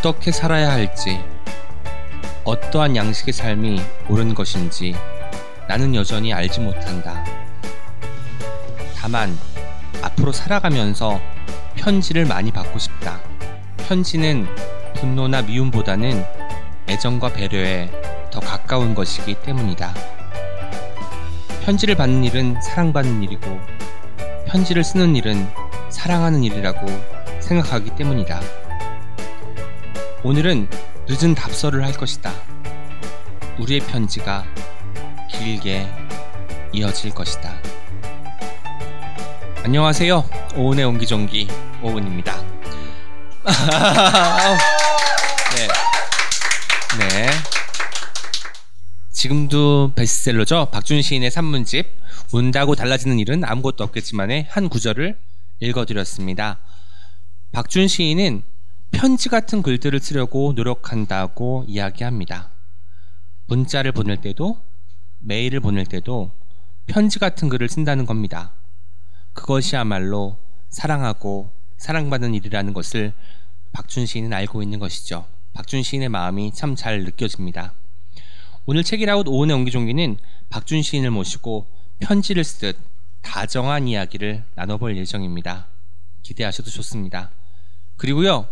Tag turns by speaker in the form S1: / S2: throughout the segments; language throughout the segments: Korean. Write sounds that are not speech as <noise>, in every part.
S1: 어떻게 살아야 할지, 어떠한 양식의 삶이 옳은 것인지 나는 여전히 알지 못한다. 다만, 앞으로 살아가면서 편지를 많이 받고 싶다. 편지는 분노나 미움보다는 애정과 배려에 더 가까운 것이기 때문이다. 편지를 받는 일은 사랑받는 일이고, 편지를 쓰는 일은 사랑하는 일이라고 생각하기 때문이다. 오늘은 늦은 답서를 할 것이다. 우리의 편지가 길게 이어질 것이다. 안녕하세요. 오은의 옹기종기 오은입니다. <laughs> 네. 네. 지금도 베스트셀러죠. 박준 시인의 산문집 운다고 달라지는 일은 아무것도 없겠지만의 한 구절을 읽어드렸습니다. 박준 시인은 편지 같은 글들을 쓰려고 노력한다고 이야기합니다. 문자를 보낼 때도 메일을 보낼 때도 편지 같은 글을 쓴다는 겁니다. 그것이야말로 사랑하고 사랑받는 일이라는 것을 박준 시인은 알고 있는 것이죠. 박준 시인의 마음이 참 잘 느껴집니다. 오늘 책이라웃 오은의 옹기종기는 박준 시인을 모시고 편지를 쓰듯 다정한 이야기를 나눠볼 예정입니다. 기대하셔도 좋습니다. 그리고요,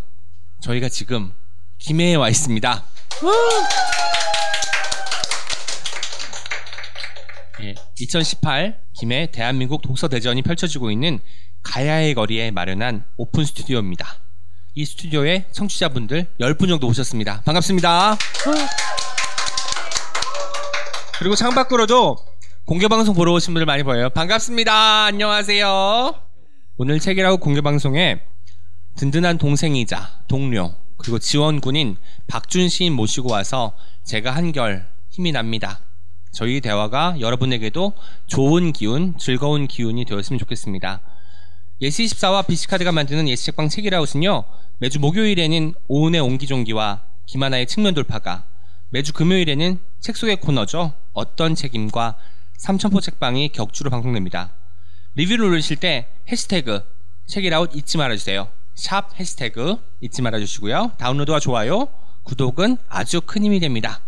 S1: 저희가 지금 김해에 와 있습니다. 예, 2018 김해 대한민국 독서대전이 펼쳐지고 있는 가야의 거리에 마련한 오픈 스튜디오입니다. 이 스튜디오에 청취자분들 10분 정도 오셨습니다. 반갑습니다. 그리고 창밖으로도 공개방송 보러 오신 분들 많이 보여요. 반갑습니다. 안녕하세요. 오늘 책이라고 공개방송에 든든한 동생이자 동료 그리고 지원군인 박준 시인 모시고 와서 제가 한결 힘이 납니다. 저희 대화가 여러분에게도 좋은 기운, 즐거운 기운이 되었으면 좋겠습니다. 예시24와 비시카드가 만드는 예시책방 책이라웃은요, 매주 목요일에는 오은의 옹기종기와 김하나의 측면 돌파가, 매주 금요일에는 책 속의 코너죠. 어떤 책임과 삼천포 책방이 격주로 방송됩니다. 리뷰를 올리실 때 해시태그 책읽아웃 잊지 말아주세요. 샵 해시태그 잊지 말아주시고요. 다운로드와 좋아요, 구독은 아주 큰 힘이 됩니다.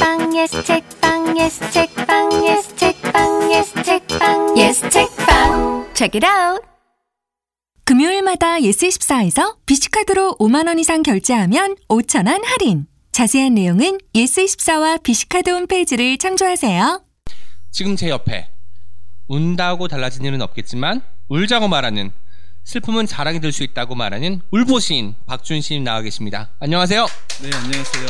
S2: 빵 예스 책방 예스 책방 예스 책방 예스 책방 예스 책방 책읽아웃
S3: 금요일마다 예스24에서 비시카드로 5만원 이상 결제하면 5천원 할인. 자세한 내용은 예스24와 비시카드 홈페이지를 참조하세요.
S1: 지금 제 옆에 운다고 달라진 일은 없겠지만 울자고 말하는 슬픔은 자랑이 될 수 있다고 말하는 울보시인 박준 시인 나와 계십니다. 안녕하세요.
S4: 네, 안녕하세요.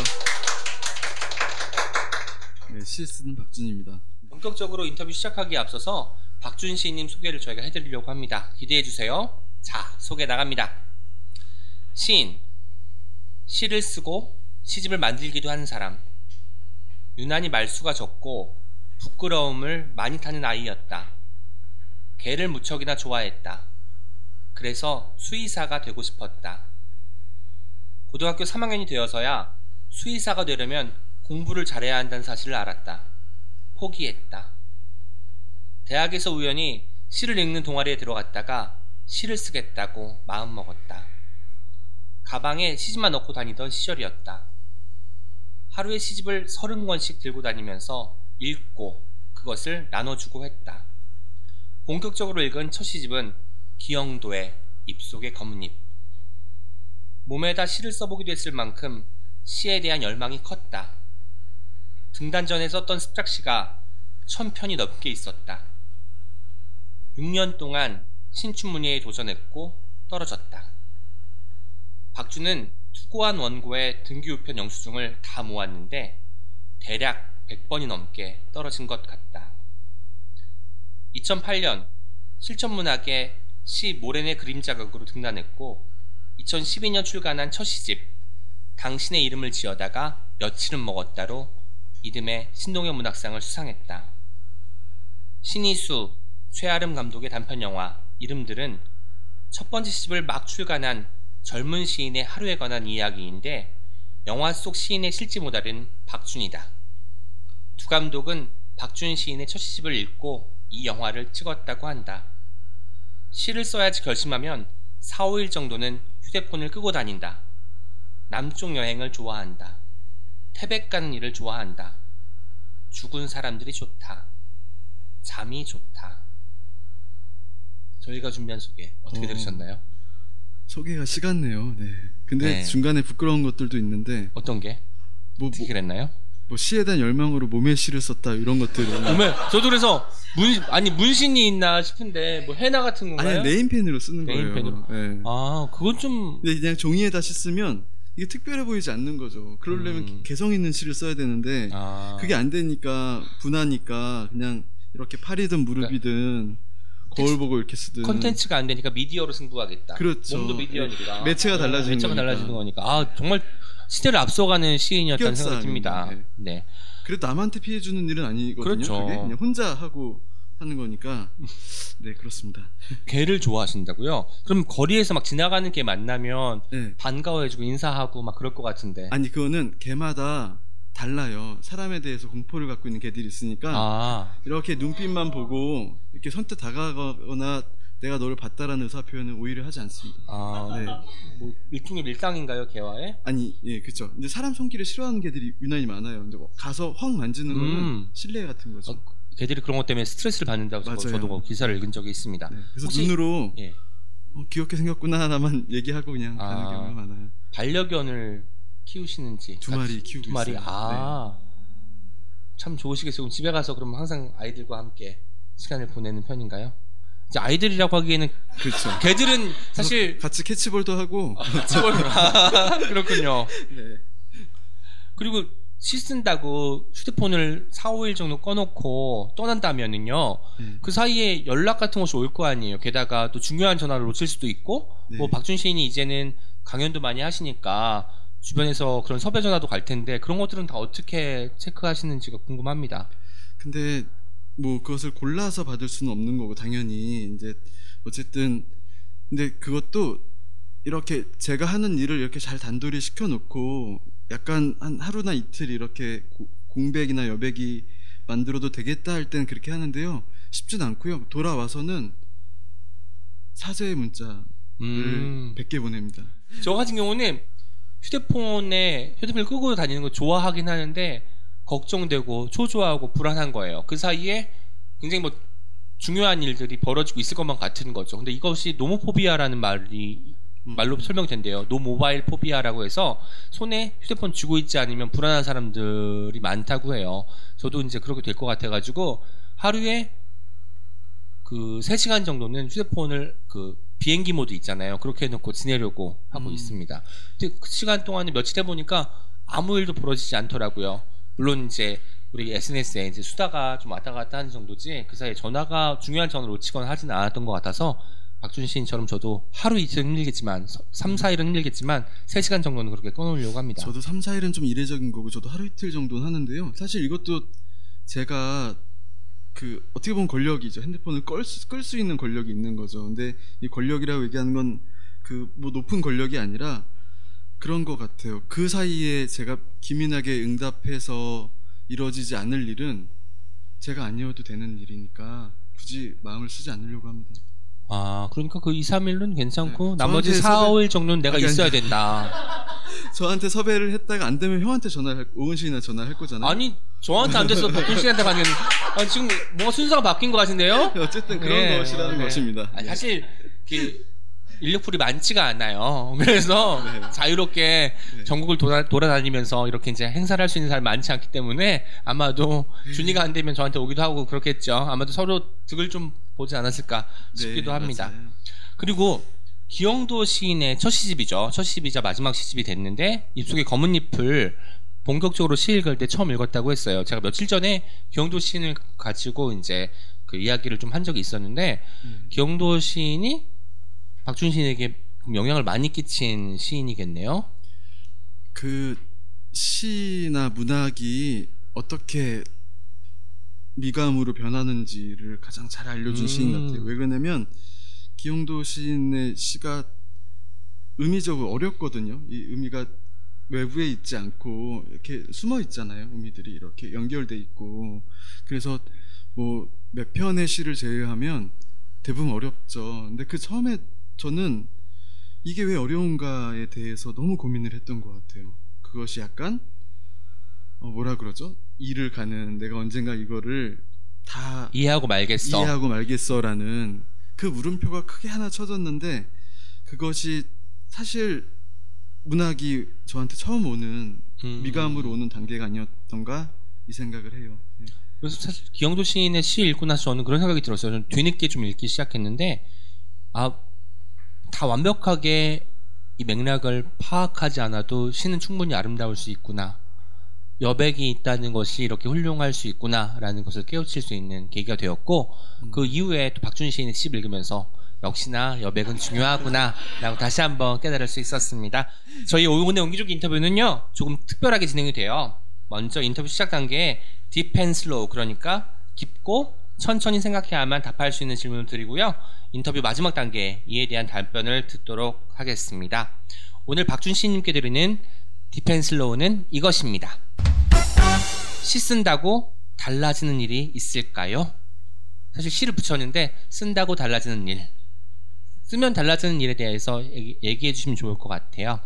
S4: 네, 시 쓰는 박준입니다.
S1: 본격적으로 인터뷰 시작하기에 앞서서 박준 시인님 소개를 저희가 해드리려고 합니다. 기대해 주세요. 자, 소개 나갑니다. 시인, 시를 쓰고 시집을 만들기도 하는 사람. 유난히 말수가 적고 부끄러움을 많이 타는 아이였다. 개를 무척이나 좋아했다. 그래서 수의사가 되고 싶었다. 고등학교 3학년이 되어서야 수의사가 되려면 공부를 잘해야 한다는 사실을 알았다. 포기했다. 대학에서 우연히 시를 읽는 동아리에 들어갔다가 시를 쓰겠다고 마음먹었다. 가방에 시집만 넣고 다니던 시절이었다. 하루에 시집을 서른 권씩 들고 다니면서 읽고 그것을 나눠주고 했다. 본격적으로 읽은 첫 시집은 기영도의 입속의 검은잎. 몸에다 시를 써보기도 했을 만큼 시에 대한 열망이 컸다. 등단전에 썼던 습작시가 천 편이 넘게 있었다. 6년 동안 신춘문예에 도전했고 떨어졌다. 박주는 투고한 원고의 등기 우편 영수증을 다 모았는데 대략 100번이 넘게 떨어진 것 같다. 2008년 실천문학의 시 모렌의 그림자극으로 등단했고 2012년 출간한 첫 시집 당신의 이름을 지어다가 며칠은 먹었다로 이듬해 신동엽 문학상을 수상했다. 신이수, 최아름 감독의 단편 영화 이름들은 첫 번째 시집을 막 출간한 젊은 시인의 하루에 관한 이야기인데 영화 속 시인의 실제 모델은 박준이다. 두 감독은 박준 시인의 첫 시집을 읽고 이 영화를 찍었다고 한다. 시를 써야지 결심하면 4, 5일 정도는 휴대폰을 끄고 다닌다. 남쪽 여행을 좋아한다. 태백 가는 일을 좋아한다. 죽은 사람들이 좋다. 잠이 좋다. 저희가 준비한 소개 어떻게
S4: 어.
S1: 들으셨나요?
S4: 소개가 시간네요. 네. 근데
S1: 네.
S4: 중간에 부끄러운 것들도 있는데
S1: 어떤 게?
S4: 뭐,
S1: 어떻게
S4: 뭐,
S1: 그랬나요?
S4: 뭐 시에 대한 열망으로 몸에 시를 썼다 이런 것들은
S1: 보면 저도 그래서 문 아니 문신이 있나 싶은데 뭐 해나 같은 건가요?
S4: 아니 네임펜으로 쓰는
S1: 네임펜으로?
S4: 거예요. 네.
S1: 아 그건 좀
S4: 근데 그냥 종이에다 시 쓰면 이게 특별해 보이지 않는 거죠. 그러려면
S1: 음.
S4: 개성 있는 시를 써야 되는데
S1: 아,
S4: 그게 안 되니까 분하니까 그냥 이렇게 팔이든 무릎이든 거울 보고 이렇게 쓰든
S1: 컨텐츠가 안 되니까 미디어로 승부하겠다.
S4: 그렇죠.
S1: 몸도 미디어니까.
S4: 매체가
S1: 어,
S4: 달라지는
S1: 매체가
S4: 거니까.
S1: 달라지는 거니까. 아 정말 시대를 앞서가는 시인이었다는 생각이 듭니다.
S4: 흑역사입니다.
S1: 네.
S4: 그래도 남한테 피해 주는 일은 아니거든요.
S1: 그렇죠.
S4: 그게 그냥 혼자 하고 하는 거니까 <laughs> 네 그렇습니다.
S1: 개를 좋아하신다고요? 그럼 거리에서 막 지나가는 개 만나면
S4: 네.
S1: 반가워해주고 인사하고 막 그럴 것 같은데.
S4: 아니 그거는 개마다 달라요. 사람에 대해서 공포를 갖고 있는 개들이 있으니까
S1: 아,
S4: 이렇게 눈빛만 보고 이렇게 선뜻 다가가거나 내가 너를 봤다라는 의사 표현은 오히려 하지 않습니다.
S1: 아,
S4: 네.
S1: 뭐 일종의 밀당인가요, 개와의?
S4: 아니 예 그렇죠. 근데 사람 손길을 싫어하는 개들이 유난히 많아요. 근데 뭐 가서 확 만지는 거는
S1: 음.
S4: 실례 같은 거죠.
S1: 어, 개들이 그런 것 때문에 스트레스를 받는다고 저-
S4: 맞아요.
S1: 저도 기사를 읽은 적이 있습니다.
S4: 네, 그래서
S1: 혹시-
S4: 눈으로
S1: 예.
S4: 어, 귀엽게 생겼구나 하나만 <laughs> 얘기하고 그냥 가는
S1: 아.
S4: 경우가 많아요.
S1: 반려견을 키우시는지
S4: 두 마리 키우고
S1: 두 마리
S4: 있어요. 네.
S1: 아. 참 좋으시겠어요. 집에 가서 그럼 항상 아이들과 함께 시간을 보내는 편인가요? 이제 아이들이라고 하기에는
S4: 그렇죠.
S1: 개들은 사실
S4: 같이 캐치볼도 하고
S1: 치골 <laughs> <laughs> 그렇군요.
S4: 네.
S1: 그리고 씻은다고 휴대폰을 4, 5일 정도 꺼놓고 떠난다면은요.
S4: 네.
S1: 그 사이에 연락 같은 것이 올 거 아니에요. 게다가 또 중요한 전화를 놓칠 수도 있고,
S4: 네.
S1: 뭐 박준 시인이 이제는 강연도 많이 하시니까 주변에서 그런 섭외 전화도 갈 텐데 그런 것들은 다 어떻게 체크하시는지가 궁금합니다.
S4: 근데 뭐 그것을 골라서 받을 수는 없는 거고 당연히. 이제 어쨌든 근데 그것도 이렇게 제가 하는 일을 이렇게 잘 단돌이 시켜놓고 약간 한 하루나 이틀 이렇게 고- 공백이나 여백이 만들어도 되겠다 할 때는 그렇게 하는데요. 쉽진 않고요. 돌아와서는 사죄의 문자를
S1: 음.
S4: 100개 보냅니다.
S1: 저 같은 경우는 휴대폰에 휴대폰을 끄고 다니는 거 좋아하긴 하는데 걱정되고 초조하고 불안한 거예요. 그 사이에 굉장히 뭐 중요한 일들이 벌어지고 있을 것만 같은 거죠. 근데 이것이 nomophobia라는 말이
S4: 음.
S1: 말로 설명된대요. no mobile phobia라고 해서 손에 휴대폰 쥐고 있지 않으면 불안한 사람들이 많다고 해요. 저도 이제 그렇게 될 것 같아가지고 하루에 그 3시간 정도는 휴대폰을 그 비행기 모드 있잖아요. 그렇게 해놓고 지내려고 하고
S4: 음.
S1: 있습니다. 근데 그 시간 동안에 며칠 해보니까 아무 일도 벌어지지 않더라고요. 물론 이제 우리 SNS에 이제 수다가 좀 왔다 갔다 하는 정도지 그 사이에 전화가 중요한 전화를 놓치거나 하지는 않았던 것 같아서 박준 시인처럼 저도 하루 이틀 힘들겠지만 3, 4일은 힘들겠지만 3시간 정도는 그렇게 끊어놓으려고 합니다.
S4: 저도 3, 4일은 좀 이례적인 거고 저도 하루 이틀 정도는 하는데요. 사실 이것도 제가 그 어떻게 보면 권력이죠. 핸드폰을 끌수 있는 권력이 있는 거죠. 근데 이 권력이라고 얘기하는 건 그 뭐 높은 권력이 아니라 그런 것 같아요. 그 사이에 제가 기민하게 응답해서 이루어지지 않을 일은 제가 아니어도 되는 일이니까 굳이 마음을 쓰지 않으려고 합니다.
S1: 아 그러니까 그 2, 3일은 괜찮고
S4: 네.
S1: 나머지
S4: 저한테
S1: 4,
S4: 섭외-
S1: 5일 정도는 내가
S4: 아니, 아니.
S1: 있어야 된다. <laughs>
S4: 저한테 섭외를 했다가 안 되면 형한테 전화를 할, 오은 씨나 전화를 할 거잖아요.
S1: 아니 저한테 안 돼서 박준 씨한테 가는 아니, 지금 뭔가 순서가 바뀐 것 같은데요? <laughs>
S4: 어쨌든 그런
S1: 네,
S4: 것이라는
S1: 네.
S4: 것입니다.
S1: 아니, 사실 그 인력풀이 많지가 않아요. <laughs> 그래서
S4: 네.
S1: 자유롭게
S4: 네.
S1: 전국을 돌아, 돌아 다니면서 이렇게 이제 행사를 할 수 있는 사람이 많지 않기 때문에 아마도
S4: 네.
S1: 준이가 안 되면 저한테 오기도 하고 그렇겠죠. 아마도 서로 득을 좀 보지 않았을까 싶기도
S4: 네,
S1: 합니다.
S4: 맞아요.
S1: 그리고 기영도 시인의 첫 시집이죠. 첫 시집이자 마지막 시집이 됐는데 입속에 검은 잎을 본격적으로 시 읽을 때 처음 읽었다고 했어요. 제가 며칠 전에 기영도 시인을 가지고 이제 그 이야기를 좀 한 적이 있었는데
S4: 음.
S1: 기영도 시인이 박준 시인에게 영향을 많이 끼친 시인이겠네요.
S4: 그 시나 문학이 어떻게 미감으로 변하는지를 가장 잘 알려준
S1: 음.
S4: 시인 같아요. 왜 그러냐면 기영도 시인의 시가 의미적으로 어렵거든요. 이 의미가 외부에 있지 않고 이렇게 숨어 있잖아요. 의미들이 이렇게 연결돼 있고 그래서 뭐 몇 편의 시를 제외하면 대부분 어렵죠. 근데 그 처음에 저는 이게 왜 어려운가에 대해서 너무 고민을 했던 것 같아요. 그것이 약간 어, 뭐라 그러죠? 일을 가는 내가 언젠가 이거를 다
S1: 이해하고 말겠어.
S4: 이해하고 말겠어라는 그 물음표가 크게 하나 쳐졌는데 그것이 사실 문학이 저한테 처음 오는
S1: 음.
S4: 미감으로 오는 단계가 아니었던가 이 생각을 해요. 네.
S1: 그래서 사실 기영도 시인의 시 읽고 나서 저는 그런 생각이 들었어요. 저는 뒤늦게 좀 읽기 시작했는데 아 다 완벽하게 이 맥락을 파악하지 않아도 시는 충분히 아름다울 수 있구나. 여백이 있다는 것이 이렇게 훌륭할 수 있구나라는 것을 깨우칠 수 있는 계기가 되었고 그 이후에 또 박준 시인의 시를 읽으면서 역시나 여백은 중요하구나라고 다시 한번 깨달을 수 있었습니다. 저희 오늘 옹기종기 인터뷰는요 조금 특별하게 진행이 돼요. 먼저 인터뷰 시작 단계에 deep and slow 그러니까 깊고 천천히 생각해야만 답할 수 있는 질문을 드리고요. 인터뷰 마지막 단계에 이에 대한 답변을 듣도록 하겠습니다. 오늘 박준 시인님께 드리는 deep and slow는 이것입니다. 시 쓴다고 달라지는 일이 있을까요? 사실 시를 붙였는데 쓴다고 달라지는 일 쓰면 달라지는 일에 대해서 얘기, 해 주시면 좋을 것 같아요.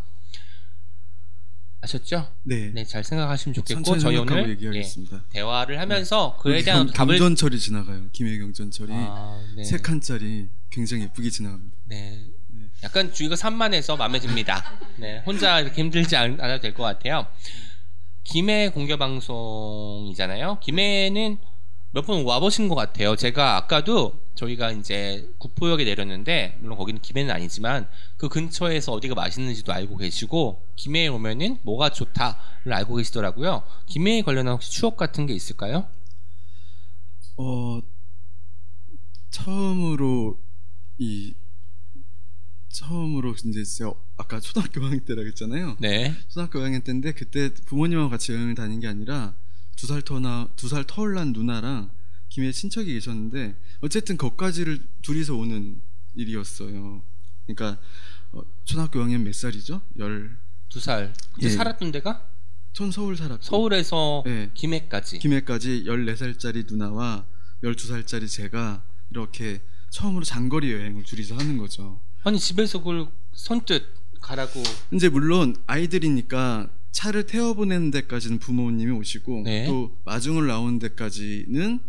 S1: 아셨죠?
S4: 네.
S1: 네, 잘 생각하시면 좋겠고 저희 오늘
S4: 얘기하겠습니다.
S1: 예, 대화를 하면서 그에
S4: 여기
S1: 대한
S4: 경-
S1: 답을
S4: 경전철이 지나가요. 김혜경 전철이
S1: 아, 네.
S4: 세 칸짜리 굉장히 예쁘게 지나갑니다.
S1: 네. 약간 주의가 산만해서 마음에 듭니다. 네, 혼자 이렇게 힘들지 않, 않아도 될 것 같아요. 김해 공개 방송이잖아요. 김해는 몇 번 와보신 것 같아요. 제가 아까도 저희가 이제 구포역에 내렸는데 물론 거기는 김해는 아니지만 그 근처에서 어디가 맛있는지도 알고 계시고 김해에 오면은 뭐가 좋다를 알고 계시더라고요. 김해에 관련한 혹시 추억 같은 게 있을까요?
S4: 어 처음으로 이 처음으로 이제 제가 아까 초등학교 5학년 때라고 했잖아요.
S1: 네.
S4: 초등학교 5학년 때인데 그때 부모님하고 같이 여행을 다닌 게 아니라 두 살 터나 두 살 터울 난 누나랑 김해 친척이 계셨는데 어쨌든 거기까지를 둘이서 오는 일이었어요. 그러니까 어, 초등학교 5학년 몇 살이죠? 열.
S1: 두 살.
S4: 예.
S1: 살았던 데가
S4: 전 서울 살았고
S1: 서울에서
S4: 네.
S1: 김해까지.
S4: 김해까지 14살짜리 누나와 12살짜리 제가 이렇게 처음으로 장거리 여행을 둘이서 하는 거죠.
S1: 아니 집에서 그걸 선뜻 가라고
S4: 이제 물론 아이들이니까 차를 태워 보내는 데까지는 부모님이 오시고
S1: 네.
S4: 또 마중을 나오는 데까지는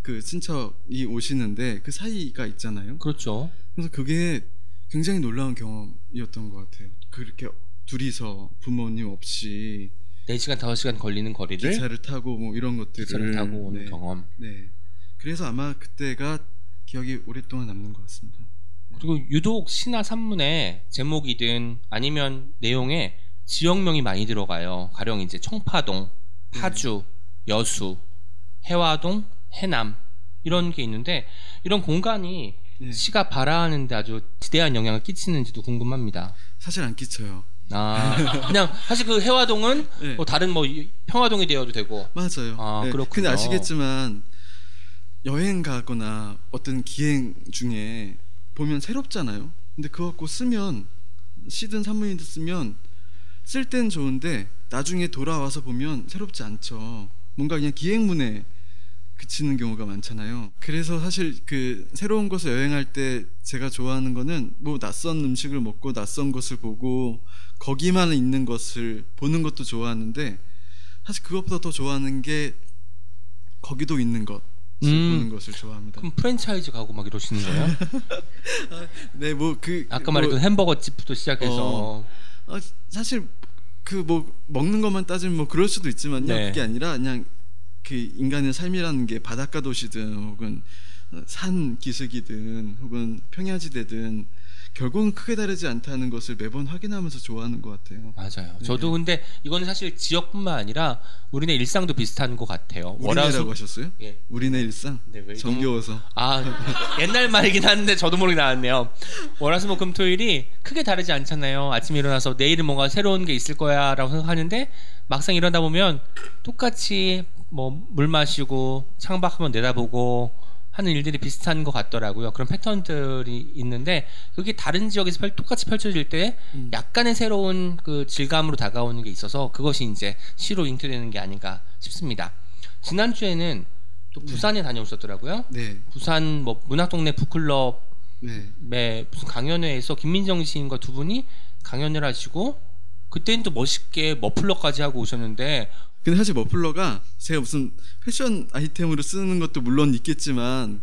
S4: 그 친척이 오시는데 그 사이가 있잖아요.
S1: 그렇죠.
S4: 그래서 그게 굉장히 놀라운 경험이었던 것 같아요. 그렇게 둘이서 부모님 없이
S1: 4시간 5시간 걸리는 거리를
S4: 기차를 타고 뭐 이런 것들을
S1: 기차를 타고 오는
S4: 네.
S1: 경험.
S4: 네. 그래서 아마 그때가 기억이 오랫동안 남는 것 같습니다.
S1: 그리고 유독 시나 산문에 제목이든 아니면 내용에 지역명이 많이 들어가요. 가령 이제 청파동, 파주, 여수, 해화동, 해남 이런 게 있는데 이런 공간이
S4: 네.
S1: 시가 발화하는데 아주 지대한 영향을 끼치는지도 궁금합니다.
S4: 사실 안 끼쳐요.
S1: 아 그냥 사실 그 해화동은
S4: 네.
S1: 뭐 다른 뭐 이- 평화동이 되어도 되고
S4: 맞아요.
S1: 아, 그렇군요.
S4: 근데 아시겠지만 여행 가거나 어떤 기행 중에 보면 새롭잖아요. 근데 그거 갖고 쓰면 시든 산문이든 쓰면 쓸 땐 좋은데 나중에 돌아와서 보면 새롭지 않죠. 뭔가 그냥 기행문에 그치는 경우가 많잖아요. 그래서 사실 그 새로운 곳에 여행할 때 제가 좋아하는 거는 뭐 낯선 음식을 먹고 낯선 것을 보고 거기만 있는 것을 보는 것도 좋아하는데 사실 그것보다 더 좋아하는 게 거기도 있는 것을
S1: 음.
S4: 보는 것을 좋아합니다.
S1: 그럼 프랜차이즈 가고 막 이러시는 거예요? <laughs>
S4: 네, 뭐 그
S1: 아까
S4: 뭐,
S1: 말했던 햄버거 집부터 시작해서
S4: 어. 아, 사실 그 뭐 먹는 것만 따지면 뭐 그럴 수도 있지만요.
S1: 네.
S4: 그게 아니라 그냥 그 인간의 삶이라는 게 바닷가 도시든 혹은 산 기슭이든 혹은 평야지대든 결국은 크게 다르지 않다는 것을 매번 확인하면서 좋아하는 것 같아요.
S1: 맞아요.
S4: 네.
S1: 저도 근데 이거는 사실 지역뿐만 아니라 우리네 일상도 비슷한 것 같아요.
S4: 우리네라고 하셨어요?
S1: 예.
S4: 우리네 일상?
S1: 네, 왜
S4: 정겨워서.
S1: 아 옛날 말이긴 한데 저도 모르게 나왔네요. 월화수목 금토일이 크게 다르지 않잖아요. 아침에 일어나서 내일은 뭔가 새로운 게 있을 거야라고 생각하는데 막상 일어나 보면 똑같이 뭐 물 마시고 창밖 한번 내다보고 하는 일들이 비슷한 것 같더라고요. 그런 패턴들이 있는데 그게 다른 지역에서 펼- 똑같이 펼쳐질 때
S4: 음.
S1: 약간의 새로운 그 질감으로 다가오는 게 있어서 그것이 이제 시로 잉크되는 게 아닌가 싶습니다. 지난주에는 또 부산에 다녀오셨더라고요.
S4: 네.
S1: 부산 뭐 문학동네 북클럽
S4: 네.
S1: 매 무슨 강연회에서 김민정 시인과 두 분이 강연을 하시고 그때는 또 멋있게 머플러까지 하고 오셨는데
S4: 근데 사실 머플러가 제가 무슨 패션 아이템으로 쓰는 것도 물론 있겠지만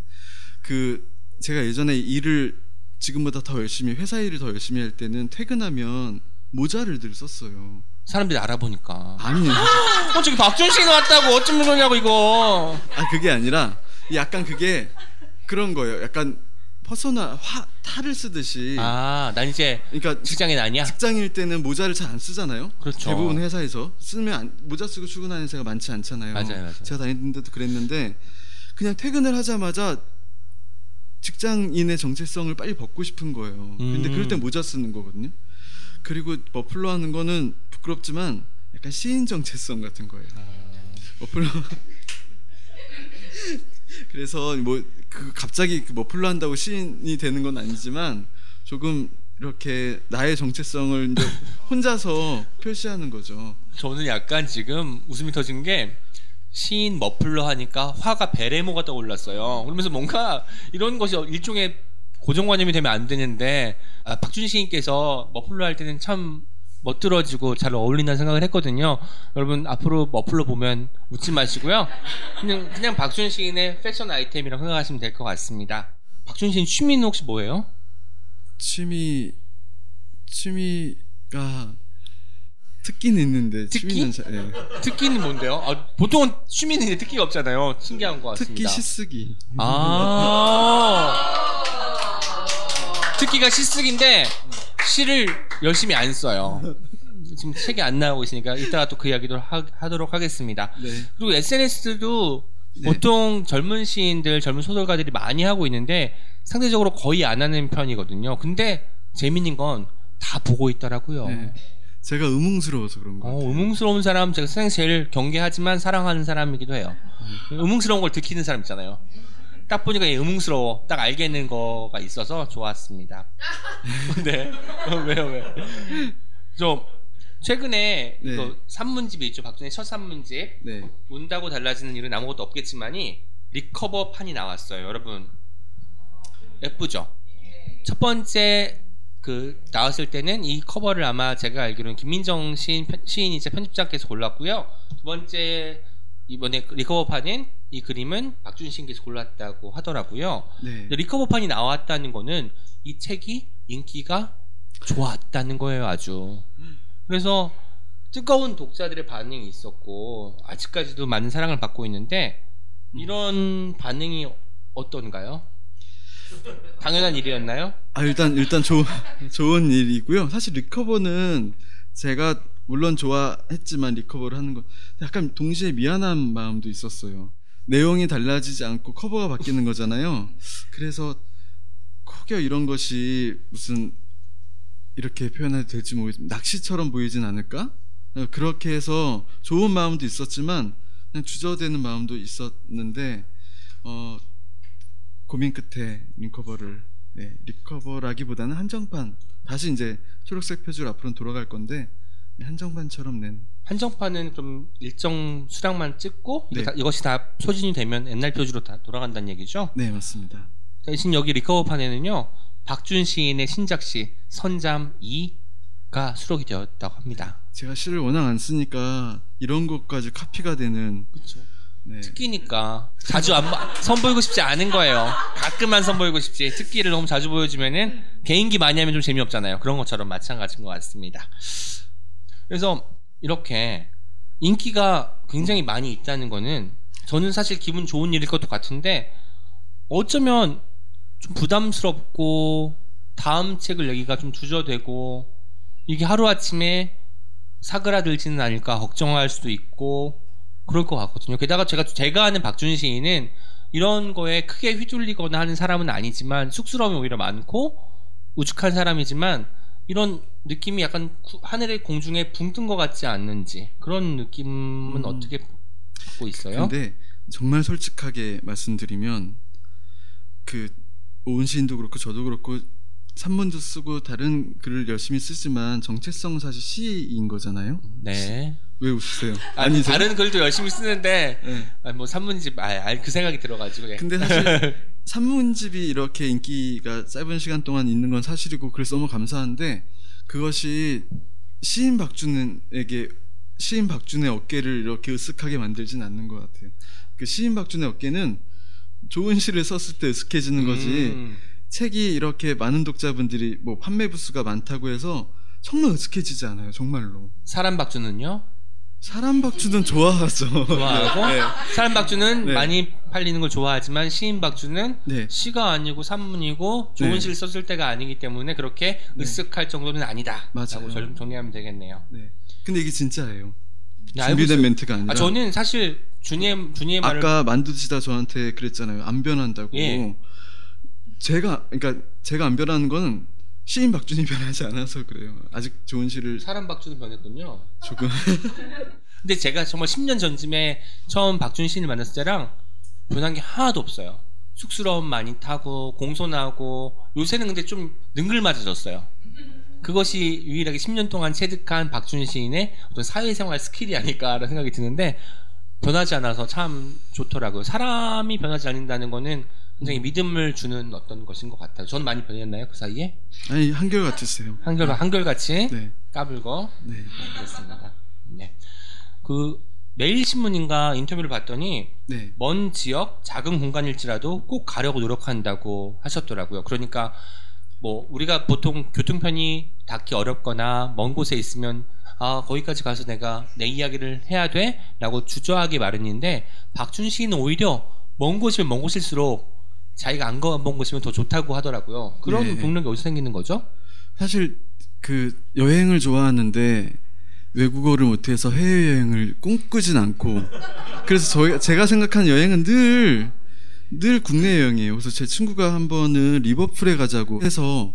S4: 그 제가 예전에 일을 지금보다 더 열심히 회사 일을 더 열심히 할 때는 퇴근하면 모자를 늘 썼어요.
S1: 사람들이 알아보니까
S4: 아니,
S1: 어 저기 박준 씨 나왔다고 어쩜 그러냐고 이거
S4: 아 그게 아니라 약간 그게 그런 거예요. 약간 퍼소나 화 탈을 쓰듯이.
S1: 아 난 이제
S4: 그러니까
S1: 직장인 아니야
S4: 직장일 때는 모자를 잘 안 쓰잖아요.
S1: 그렇죠.
S4: 대부분 회사에서 쓰면 안- 모자 쓰고 출근하는 회사가 많지 않잖아요.
S1: 맞아요, 맞아요.
S4: 제가 다니는 데도 그랬는데 그냥 퇴근을 하자마자 직장인의 정체성을 빨리 벗고 싶은 거예요. 근데
S1: 음.
S4: 그럴 땐 모자 쓰는 거거든요. 그리고 머플러 하는 거는 부끄럽지만 약간 시인 정체성 같은 거예요.
S1: 아.
S4: 머플러 <laughs> 그래서 뭐 그 갑자기 그 머플러 한다고 시인이 되는 건 아니지만 조금 이렇게 나의 정체성을 이제 혼자서 표시하는 거죠.
S1: 저는 약간 지금 웃음이 터진 게 시인 머플러 하니까 화가 베레모가 떠올랐어요. 그러면서 뭔가 이런 것이 일종의 고정관념이 되면 안 되는데 아, 박준 시인께서 머플러 할 때는 참 멋들어지고 잘 어울린다는 생각을 했거든요. 여러분 앞으로 머플러 보면 웃지 마시고요. 그냥 그냥 박준 시인의 패션 아이템이라고 생각하시면 될 것 같습니다. 박준 시인 취미는 혹시 뭐예요?
S4: 취미 취미가 특기는 있는데
S1: 특기?
S4: 취미는 잘, 예.
S1: 특기는 뭔데요? 아, 보통은 취미는 있는데 특기가 없잖아요. 신기한 것 같습니다.
S4: 특기 시쓰기.
S1: 아. 특기가 시쓰기인데 시를 열심히 안 써요. 지금 책이 안 나오고 있으니까 이따가 또 그 이야기도 하, 도록 하겠습니다.
S4: 네.
S1: 그리고 SNS도
S4: 네.
S1: 보통 젊은 시인들, 젊은 소설가들이 많이 하고 있는데 상대적으로 거의 안 하는 편이거든요. 근데 재밌는 건 다 보고 있더라고요.
S4: 네. 제가 의문스러워서 그런 거
S1: 어. 의문스러운 사람 제가 세상에 제일 경계하지만 사랑하는 사람이기도 해요. 의문스러운 걸 들키는 사람 있잖아요. 딱 보니까 얘 의문스러워. 딱 알겠는 거가 있어서 좋았습니다. <laughs> 네. 어, <laughs> 왜요, 왜? 저 최근에
S4: 네.
S1: 그 산문집이 있죠. 박준의 첫 산문집.
S4: 네.
S1: 운다고 달라지는 일은 아무것도 없겠지만이 recover 판이 나왔어요. 여러분 예쁘죠? 첫 번째 그 나왔을 때는 이 커버를 아마 제가 알기로는 김민정 시인 시인이 제 편집장께서 골랐고요. 두 번째 이번에 그 recover 판은 이 그림은 박준 시인께서 골랐다고 하더라고요.
S4: 네.
S1: 근데 recover 판이 나왔다는 거는 이 책이 인기가 좋았다는 거예요, 아주. 그래서 뜨거운 독자들의 반응이 있었고 아직까지도 많은 사랑을 받고 있는데 이런 반응이 어떤가요? 당연한 일이었나요?
S4: 아 일단 일단 좋은 <laughs> 좋은 일이고요. 사실 recover는 제가 물론 좋아했지만 recover를 하는 건 약간 동시에 미안한 마음도 있었어요. 내용이 달라지지 않고 커버가 바뀌는 거잖아요. 그래서 혹여 이런 것이 무슨 이렇게 표현해도 될지 모르겠지만 낚시처럼 보이진 않을까? 어, 그렇게 해서 좋은 마음도 있었지만 그냥 주저되는 마음도 있었는데 어, 고민 끝에 recover를 네, 리커버라기보다는 한정판 다시 이제 초록색 표지로 앞으로 돌아갈 건데 한정판처럼 낸
S1: 한정판은 그럼 일정 수량만 찍고
S4: 네.
S1: 다- 이것이 다 소진이 되면 옛날 표지로 다 돌아간다는 얘기죠?
S4: 네 맞습니다.
S1: 대신 여기 리커버판에는요 박준 시인의 신작시 선잠 2가 수록이 되었다고 합니다.
S4: 제가 시를 워낙 안 쓰니까 이런 것까지 카피가 되는
S1: 그렇죠.
S4: 네.
S1: 특기니까 자주 안 봐- 선보이고 싶지 않은 거예요. 가끔만 선보이고 싶지. 특기를 너무 자주 보여주면은 개인기 많이 하면 좀 재미없잖아요. 그런 것처럼 마찬가지인 것 같습니다. 그래서 이렇게 인기가 굉장히 많이 있다는 거는 저는 사실 기분 좋은 일일 것도 같은데 어쩌면 좀 부담스럽고 다음 책을 내기가 좀 주저되고 이게 하루아침에 사그라들지는 않을까 걱정할 수도 있고 그럴 것 같거든요. 게다가 제가 제가 아는 박준 시인은 이런 거에 크게 휘둘리거나 하는 사람은 아니지만 쑥스러움이 오히려 많고 우직한 사람이지만 이런 느낌이 약간 구- 하늘의 공중에 붕뜬 것 같지 않는지 그런 느낌은
S4: 음.
S1: 어떻게 갖고 있어요?
S4: 근데 정말 솔직하게 말씀드리면 그 오은 시인도 그렇고 저도 그렇고 산문도 쓰고 다른 글을 열심히 쓰지만 정체성은 사실 시인 거잖아요.
S1: 네.
S4: 왜 웃으세요?
S1: 아니
S4: 아니세요?
S1: 다른 글도 열심히 쓰는데
S4: 네.
S1: 아, 뭐 산문집 아, 아, 그 생각이 들어가지고 예.
S4: 근데 사실 산문집이 이렇게 인기가 짧은 시간 동안 있는 건 사실이고 그래서 너무 감사한데 그것이 시인 박준에게 시인 박준의 어깨를 이렇게 으쓱하게 만들진 않는 것 같아요. 그 시인 박준의 어깨는 좋은 시를 썼을 때 으쓱해지는 거지.
S1: 음.
S4: 책이 이렇게 많은 독자분들이 뭐 판매 부수가 많다고 해서 정말 으쓱해지지 않아요. 정말로.
S1: 사람 박주는요?
S4: 사람 박준은 좋아하죠.
S1: 좋아하고
S4: 네.
S1: 사람 박주는
S4: 네.
S1: 많이 팔리는 걸 좋아하지만 시인 박주는
S4: 네.
S1: 시가 아니고 산문이고 좋은
S4: 네.
S1: 시를 썼을 때가 아니기 때문에 그렇게 으쓱할 정도는 아니다.
S4: 맞아요.
S1: 라고 정- 정리하면 되겠네요.
S4: 네. 근데 이게 진짜예요.
S1: 네,
S4: 준비된. 멘트가 아니라.
S1: 아, 저는 사실 준이의 준이의 말을
S4: 아까 만두시다 저한테 그랬잖아요. 안 변한다고.
S1: 예.
S4: 제가 그러니까 제가 안 변하는 거는 시인 박준이 변하지 않아서 그래요. 아직 좋은 시를
S1: 사람 박준은 변했군요.
S4: 조금 <laughs>
S1: 근데 제가 정말 10년 전쯤에 처음 박준 시인을 만났을 때랑 변한 게 하나도 없어요. 쑥스러움 많이 타고 공손하고 요새는 근데 좀 능글맞아졌어요. 그것이 유일하게 10년 동안 체득한 박준 시인의 어떤 사회생활 skill이 아닐까라는 생각이 드는데 변하지 않아서 참 좋더라고요. 사람이 변하지 않는다는 거는 굉장히 믿음을 주는 어떤 것인 것 같아요. 전 많이 변했나요 그 사이에?
S4: 아니 한결 같으세요.
S1: 한결 한결 같이
S4: 네.
S1: 까불고
S4: 네.
S1: 그렇습니다. 네. 그 매일 신문인가 인터뷰를 봤더니
S4: 네.
S1: 먼 지역 작은 공간일지라도 꼭 가려고 노력한다고 하셨더라고요. 그러니까 뭐 우리가 보통 교통편이 닿기 어렵거나 먼 곳에 있으면 아 거기까지 가서 내가 내 이야기를 해야 돼라고 주저하기 마련인데 박준 시인은 오히려 먼 곳이면 먼 곳일수록 자기가 안 가본 곳이면 더 좋다고 하더라고요. 그런
S4: 네.
S1: 동력이 어디서 생기는 거죠?
S4: 사실 그 여행을 좋아하는데 외국어를 못해서 해외 여행을 꿈꾸진 않고 그래서 저희 제가 생각하는 여행은 늘 늘 국내 여행이에요. 그래서 제 친구가 한 번은 리버풀에 가자고 해서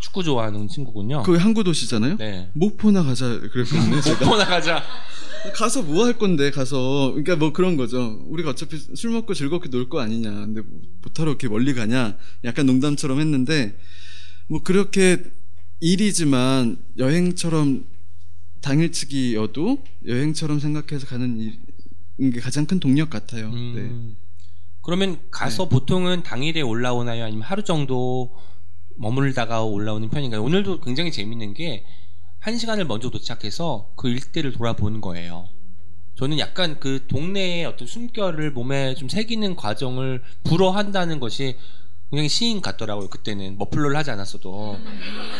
S1: 축구 좋아하는 친구군요.
S4: 거기 항구 도시잖아요.
S1: 네.
S4: 목포나 가자 그랬거든요. 제가
S1: 목포 나 가자.
S4: 가서 뭐 할 건데 가서 그러니까 뭐 그런 거죠. 우리가 어차피 술 먹고 즐겁게 놀 거 아니냐. 근데 뭐 못하러 이렇게 멀리 가냐. 약간 농담처럼 했는데 뭐 그렇게 일이지만 여행처럼 당일치기여도 여행처럼 생각해서 가는 일인 게 가장 큰 동력 같아요. 네.
S1: 음. 그러면 가서 보통은 당일에 올라오나요? 아니면 하루 정도 머물다가 올라오는 편인가요? 오늘도 굉장히 재밌는 게 한 시간을 먼저 도착해서 그 일대를 돌아보는 거예요. 저는 약간 그 동네의 어떤 숨결을 몸에 좀 새기는 과정을 불어한다는 것이 굉장히 시인 같더라고요. 그때는 머플러를 하지 않았어도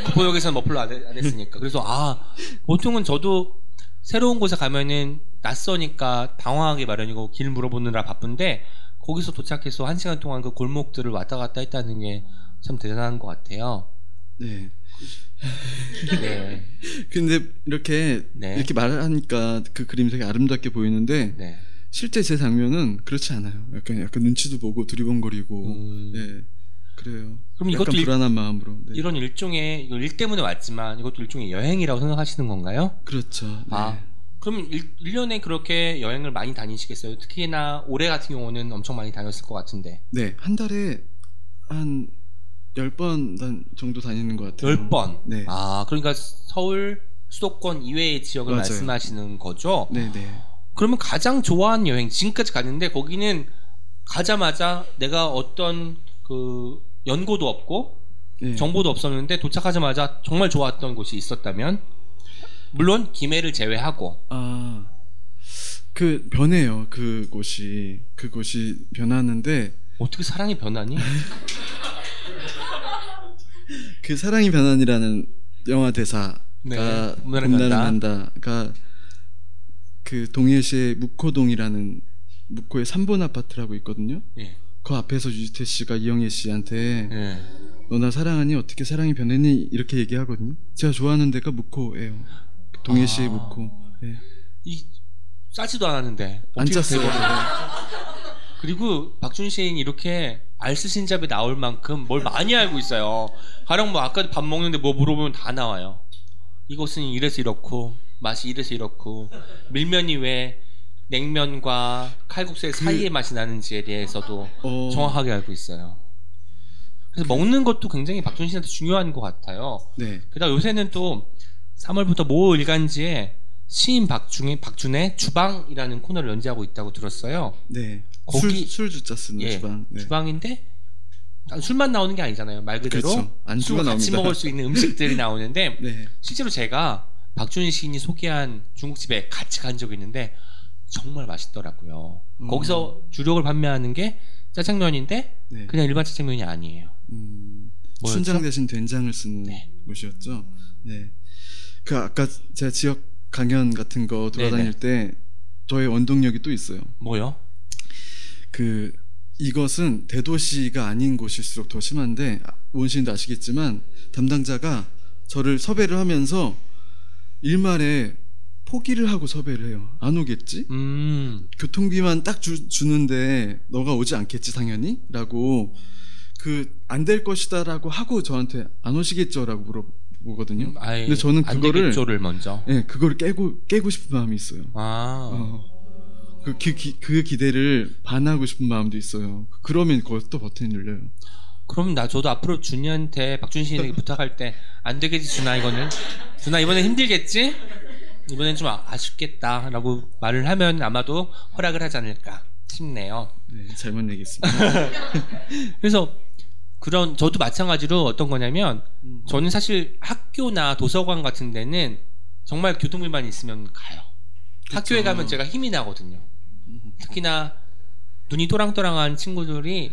S1: 구포역에서는 머플러 안, 했으니까. 그래서 아 보통은 저도 새로운 곳에 가면은 낯서니까 당황하기 마련이고 길 물어보느라 바쁜데 거기서 도착해서 한 시간 동안 그 골목들을 왔다 갔다 했다는 게 참 대단한 것 같아요.
S4: 네.
S1: 네,
S4: 근데 이렇게
S1: 네.
S4: 이렇게 말하니까 그 그림이 되게 아름답게 보이는데
S1: 네.
S4: 실제 제 장면은 그렇지 않아요. 약간 약간 눈치도 보고 두리번거리고,
S1: 음.
S4: 예, 그래요.
S1: 그럼 이것도 일-
S4: 불안한 마음으로. 네.
S1: 이런 일종의 일 때문에 왔지만 이것도 일종의 여행이라고 생각하시는 건가요?
S4: 그렇죠. 네.
S1: 아, 그럼 일, 1년에 그렇게 여행을 많이 다니시겠어요? 특히나 올해 같은 경우는 엄청 많이 다녔을 것 같은데.
S4: 네, 한 달에 한 10번 정도 다니는 것 같아요.
S1: 10번.
S4: 네.
S1: 아, 그러니까 서울 수도권 이외의 지역을
S4: 맞아요.
S1: 말씀하시는 거죠?
S4: 네, 네.
S1: 그러면 가장 좋아하는 여행, 지금까지 갔는데 거기는 가자마자 내가 어떤 그 연고도 없고
S4: 네.
S1: 정보도 없었는데 도착하자마자 정말 좋았던 곳이 있었다면 물론 김해를 제외하고
S4: 아, 그 변해요. 그곳이 그곳이 변하는데
S1: 어떻게 사랑이 변하니? <laughs>
S4: 그 사랑이 변한이라는 영화 대사가
S1: 네,
S4: 봄날은 간다가 그 동해시의 묵호동이라는 묵호의 삼본 아파트라고 있거든요.
S1: 예.
S4: 그 앞에서 유지태 씨가 이영애 씨한테
S1: 예.
S4: 너나 사랑하니 어떻게 사랑이 변했니 이렇게 얘기하거든요. 제가 좋아하는 데가 묵호예요. 동해시의
S1: 아.
S4: 묵호. 예.
S1: 이 싸지도 않았는데
S4: 안 짰어요.
S1: 그리고 박준 시인이 이렇게 알쓰신잡에 나올 만큼 뭘 많이 알고 있어요. 가령 뭐 아까 밥 먹는데 뭐 물어보면 다 나와요. 이것은 이래서 이렇고 맛이 이래서 이렇고 밀면이 왜 냉면과 칼국수의 사이의 맛이 나는지에 대해서도
S4: 그 어,
S1: 정확하게 알고 있어요. 그래서 먹는 것도 굉장히 박준 씨한테 중요한 것 같아요.
S4: 네.
S1: 게다가 요새는 또 3월부터 모 일간지에 시인 박준의 박준의 주방이라는 코너를 연재하고 있다고 들었어요.
S4: 네.
S1: 거기-
S4: 술, 술 주자 쓰는
S1: 예,
S4: 주방. 네.
S1: 주방인데 술만 나오는 게 아니잖아요. 말 그대로
S4: 그렇죠. 안주가
S1: 술 같이
S4: 나옵니다.
S1: 먹을 수 있는 음식들이 나오는데 <laughs>
S4: 네.
S1: 실제로 제가 박준희 시인이 소개한 중국집에 같이 간 적이 있는데 정말 맛있더라고요.
S4: 음.
S1: 거기서 주력을 판매하는 게 짜장면인데
S4: 네.
S1: 그냥 일반 짜장면이 아니에요.
S4: 음,
S1: 뭐였죠?
S4: 춘장 대신 된장을 쓰는
S1: 네.
S4: 곳이었죠. 네. 그 아까 제가 지역 강연 같은 거 돌아다닐 때 저의 원동력이 또 있어요.
S1: 뭐요?
S4: 그 이것은 대도시가 아닌 곳일수록 더 심한데 아, 원시인도 아시겠지만 담당자가 저를 섭외를 하면서 일말에 포기를 하고 섭외를 해요. 안 오겠지?
S1: 음,
S4: 교통비만 딱 주, 주는데 너가 오지 않겠지 당연히? 라고 그 안 될 것이다라고 하고 저한테 안 오시겠죠라고 물어보거든요.
S1: 음,
S4: 근데 저는
S1: 안
S4: 그거를
S1: 되겠죠를 먼저.
S4: 예, 그걸 깨고 깨고 싶은 마음이 있어요.
S1: 아,
S4: 어. 그, 기, 기- 그 기대를 반하고 싶은 마음도 있어요. 그러면 또 버튼이 눌려요.
S1: 그럼 나 저도 앞으로 준이한테 박준희 시인에게 <laughs> 부탁할 때 안 되겠지 준아 이거는 준아 이번엔 힘들겠지? 이번엔 좀 아- 아쉽겠다라고 말을 하면 아마도 허락을 하지 않을까 싶네요.
S4: 네, 잘못 얘기했습니다. <laughs>
S1: 그래서 그런 저도 마찬가지로 어떤 거냐면
S4: 음.
S1: 저는 사실 학교나 도서관 같은 데는 정말 교통비만 있으면 가요. 학교에 가면 제가 힘이 나거든요. 특히나 눈이 또랑또랑한 친구들이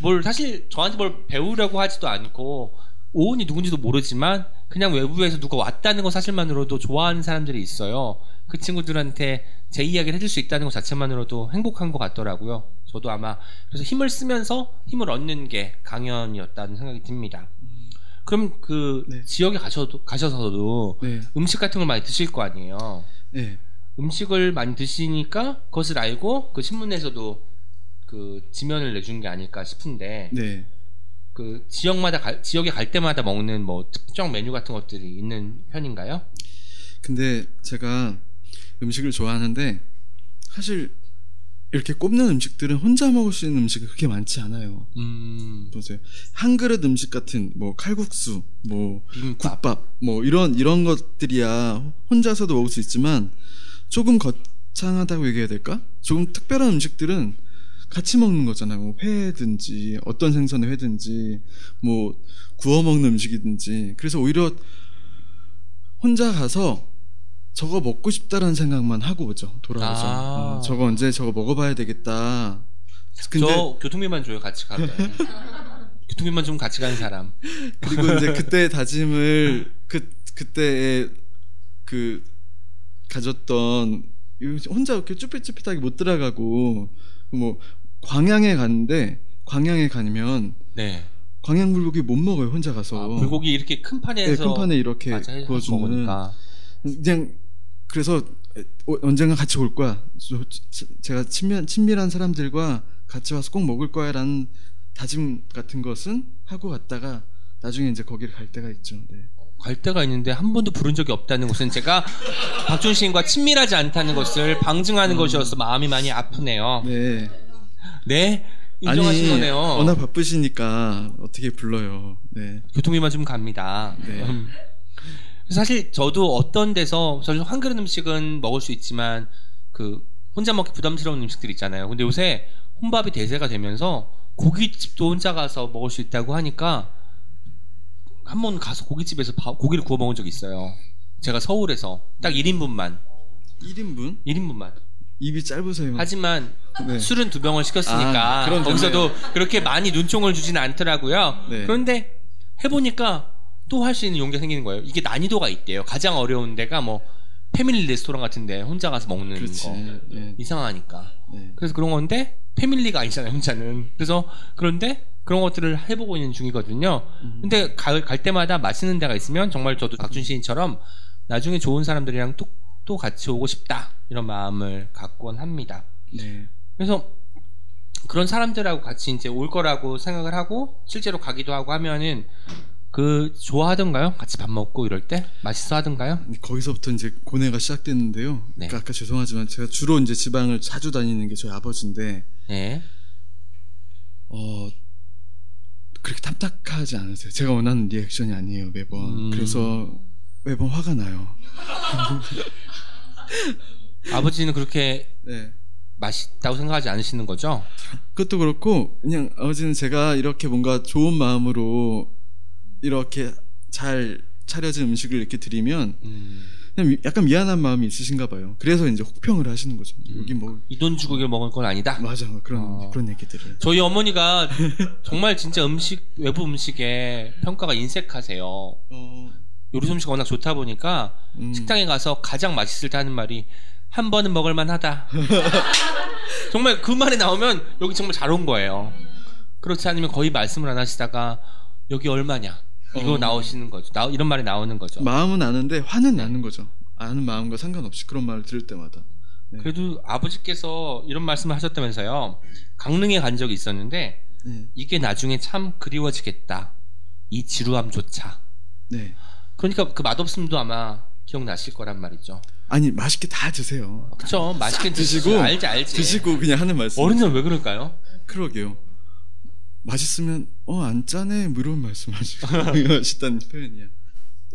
S1: 뭘 사실 저한테 뭘 배우려고 하지도 않고 오은이 누군지도 모르지만 그냥 외부에서 누가 왔다는 것 사실만으로도 좋아하는 사람들이 있어요. 그 친구들한테 제 이야기를 해줄 수 있다는 것 자체만으로도 행복한 것 같더라고요. 저도 아마 그래서 힘을 쓰면서 힘을 얻는 게 강연이었다는 생각이 듭니다. 그럼 그
S4: 네.
S1: 지역에 가셔도 가셔서도
S4: 네,
S1: 음식 같은 걸 많이 드실 거 아니에요.
S4: 네,
S1: 음식을 많이 드시니까 그것을 알고 그 신문에서도 그 지면을 내준 게 아닐까 싶은데
S4: 네.
S1: 그 지역마다 갈- 지역에 갈 때마다 먹는 뭐 특정 메뉴 같은 것들이 있는 편인가요?
S4: 근데 제가 음식을 좋아하는데 사실 이렇게 꼽는 음식들은 혼자 먹을 수 있는 음식이 그렇게 많지 않아요.
S1: 음,
S4: 보세요. 한 그릇 음식 같은 뭐 칼국수, 뭐
S1: 비빔밥.
S4: 국밥, 뭐 이런 이런 것들이야 혼자서도 먹을 수 있지만 조금 거창하다고 얘기해야 될까? 조금 특별한 음식들은 같이 먹는 거잖아요. 뭐 회든지 어떤 생선의 회든지 뭐 구워 먹는 음식이든지 그래서 오히려 혼자 가서 저거 먹고 싶다라는 생각만 하고 오죠. 돌아와서
S1: 아.
S4: 어, 저거 언제 저거 먹어봐야 되겠다. 근데
S1: 저 교통비만 줘요 같이 가면. <laughs> 교통비만 좀 같이 가는 사람.
S4: 그리고 이제 그때 다짐을 그 그때의 그 가졌던 혼자 이렇게 쭈삣쭈삣하게 못 들어가고 뭐 광양에 갔는데 광양에 가면
S1: 네.
S4: 광양 불고기 못 먹어요 혼자 가서
S1: 아, 불고기 이렇게 큰 판에서
S4: 네, 큰 판에 이렇게
S1: 맞아,
S4: 구워주는
S1: 먹으니까.
S4: 그냥 그래서 어, 언젠가 같이 올 거야 제가 친밀 친밀한 사람들과 같이 와서 꼭 먹을 거야라는 다짐 같은 것은 하고 갔다가 나중에 이제 거기를 갈 때가 있죠. 네.
S1: 갈 데가 있는데 한 번도 부른 적이 없다는 것은 제가 박준 시인과 친밀하지 않다는 것을 방증하는 것이어서 마음이 많이 아프네요.
S4: 네.
S1: 네, 인정하신
S4: 아니
S1: 거네요.
S4: 워낙 바쁘시니까 어떻게 불러요. 네.
S1: 교통비만 좀 갑니다.
S4: 네.
S1: 음. 사실 저도 어떤 데서 사실 한 그릇 음식은 먹을 수 있지만 그 혼자 먹기 부담스러운 음식들 있잖아요. 근데 요새 혼밥이 대세가 되면서 고깃집도 혼자 가서 먹을 수 있다고 하니까 한 번 가서 고깃집에서 바- 고기를 구워 먹은 적이 있어요. 제가 서울에서 딱 1인분만
S4: 1인분?
S1: 1인분만.
S4: 입이 짧으세요.
S1: 하지만
S4: 네.
S1: 술은 두 병을 시켰으니까
S4: 아,
S1: 거기서도 그렇게 많이 눈총을 주지는 않더라고요.
S4: 네.
S1: 그런데 해보니까 또 할 수 있는 용기가 생기는 거예요. 이게 난이도가 있대요. 가장 어려운 데가 뭐 패밀리 레스토랑 같은데 혼자 가서 먹는
S4: 그렇지.
S1: 거
S4: 네.
S1: 이상하니까.
S4: 네.
S1: 그래서 그런 건데 패밀리가 아니잖아요 혼자는. 그래서 그런데 그런 것들을 해보고 있는 중이거든요.
S4: 음.
S1: 근데 갈, 갈 때마다 맛있는 데가 있으면 정말 저도 박준 시인처럼 나중에 좋은 사람들이랑 또, 또 같이 오고 싶다 이런 마음을 갖곤 합니다.
S4: 네.
S1: 그래서 그런 사람들하고 같이 이제 올 거라고 생각을 하고 실제로 가기도 하고 하면은 그 좋아하던가요? 같이 밥 먹고 이럴 때 맛있어 하던가요?
S4: 거기서부터 이제 고뇌가 시작됐는데요.
S1: 네.
S4: 그러니까 아까 죄송하지만 제가 주로 이제 지방을 자주 다니는 게 저희 아버지인데
S1: 네.
S4: 어 그렇게 탐탁하지 않으세요. 제가 원하는 리액션이 아니에요 매번.
S1: 음.
S4: 그래서 매번 화가 나요. <laughs>
S1: 아버지는 그렇게
S4: 네.
S1: 맛있다고 생각하지 않으시는 거죠?
S4: 그것도 그렇고 그냥 아버지는 제가 이렇게 뭔가 좋은 마음으로 이렇게 잘 차려진 음식을 이렇게 드리면
S1: 음,
S4: 약간 미안한 마음이 있으신가 봐요. 그래서 이제 혹평을 하시는 거죠. 여기 뭐
S1: 이 돈 주고 이걸 먹을 건 아니다.
S4: 맞아 그런
S1: 어.
S4: 그런 얘기들을.
S1: 저희 어머니가 <laughs> 정말 진짜 음식 외부 음식에 평가가 인색하세요.
S4: 어,
S1: 요리 솜씨가 워낙 좋다 보니까
S4: 음.
S1: 식당에 가서 가장 맛있을 때 하는 말이 한 번은 먹을 만하다. <laughs> 정말 그 말이 나오면 여기 정말 잘 온 거예요. 그렇지 않으면 거의 말씀을 안 하시다가 여기 얼마냐 이거
S4: 어.
S1: 나오시는 거죠. 나, 이런 말이 나오는 거죠.
S4: 마음은 아는데 화는 나는 거죠. 아는 마음과 상관없이 그런 말을 들을 때마다. 네.
S1: 그래도 아버지께서 이런 말씀을 하셨다면서요. 강릉에 간 적이 있었는데
S4: 네.
S1: 이게 나중에 참 그리워지겠다. 이 지루함조차.
S4: 네.
S1: 그러니까 그 맛없음도 아마 기억나실 거란 말이죠.
S4: 아니 맛있게 다 드세요.
S1: 그쵸? 맛있게 드시고
S4: 드시고
S1: 알지 알지.
S4: 드시고 그냥 하는 말씀.
S1: 어른들은 왜 그럴까요?
S4: 그러게요. 맛있으면 어 안 짜네 뭐 이런 말씀하시다는 <laughs> 표현이야.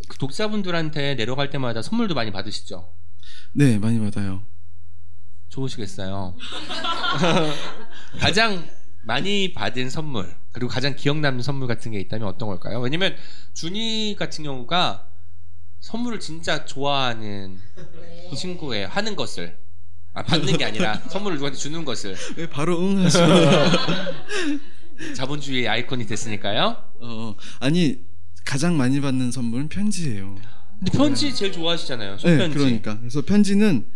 S1: 그 독자분들한테 내려갈 때마다 선물도 많이 받으시죠?
S4: 네 많이 받아요.
S1: 좋으시겠어요. <laughs> 가장 많이 받은 선물 그리고 가장 기억 남는 선물 같은 게 있다면 어떤 걸까요? 왜냐면 준이 같은 경우가 선물을 진짜 좋아하는 친구예요. 하는 것을 아, 받는 게 아니라 선물을 누구한테 주는 것을
S4: 왜 바로 응 하시고? <laughs>
S1: 자본주의의 아이콘이 됐으니까요.
S4: 어 아니 가장 많이 받는 선물은 편지예요.
S1: 근데 편지 제일 좋아하시잖아요. 손편지.
S4: 네 그러니까 그래서 편지는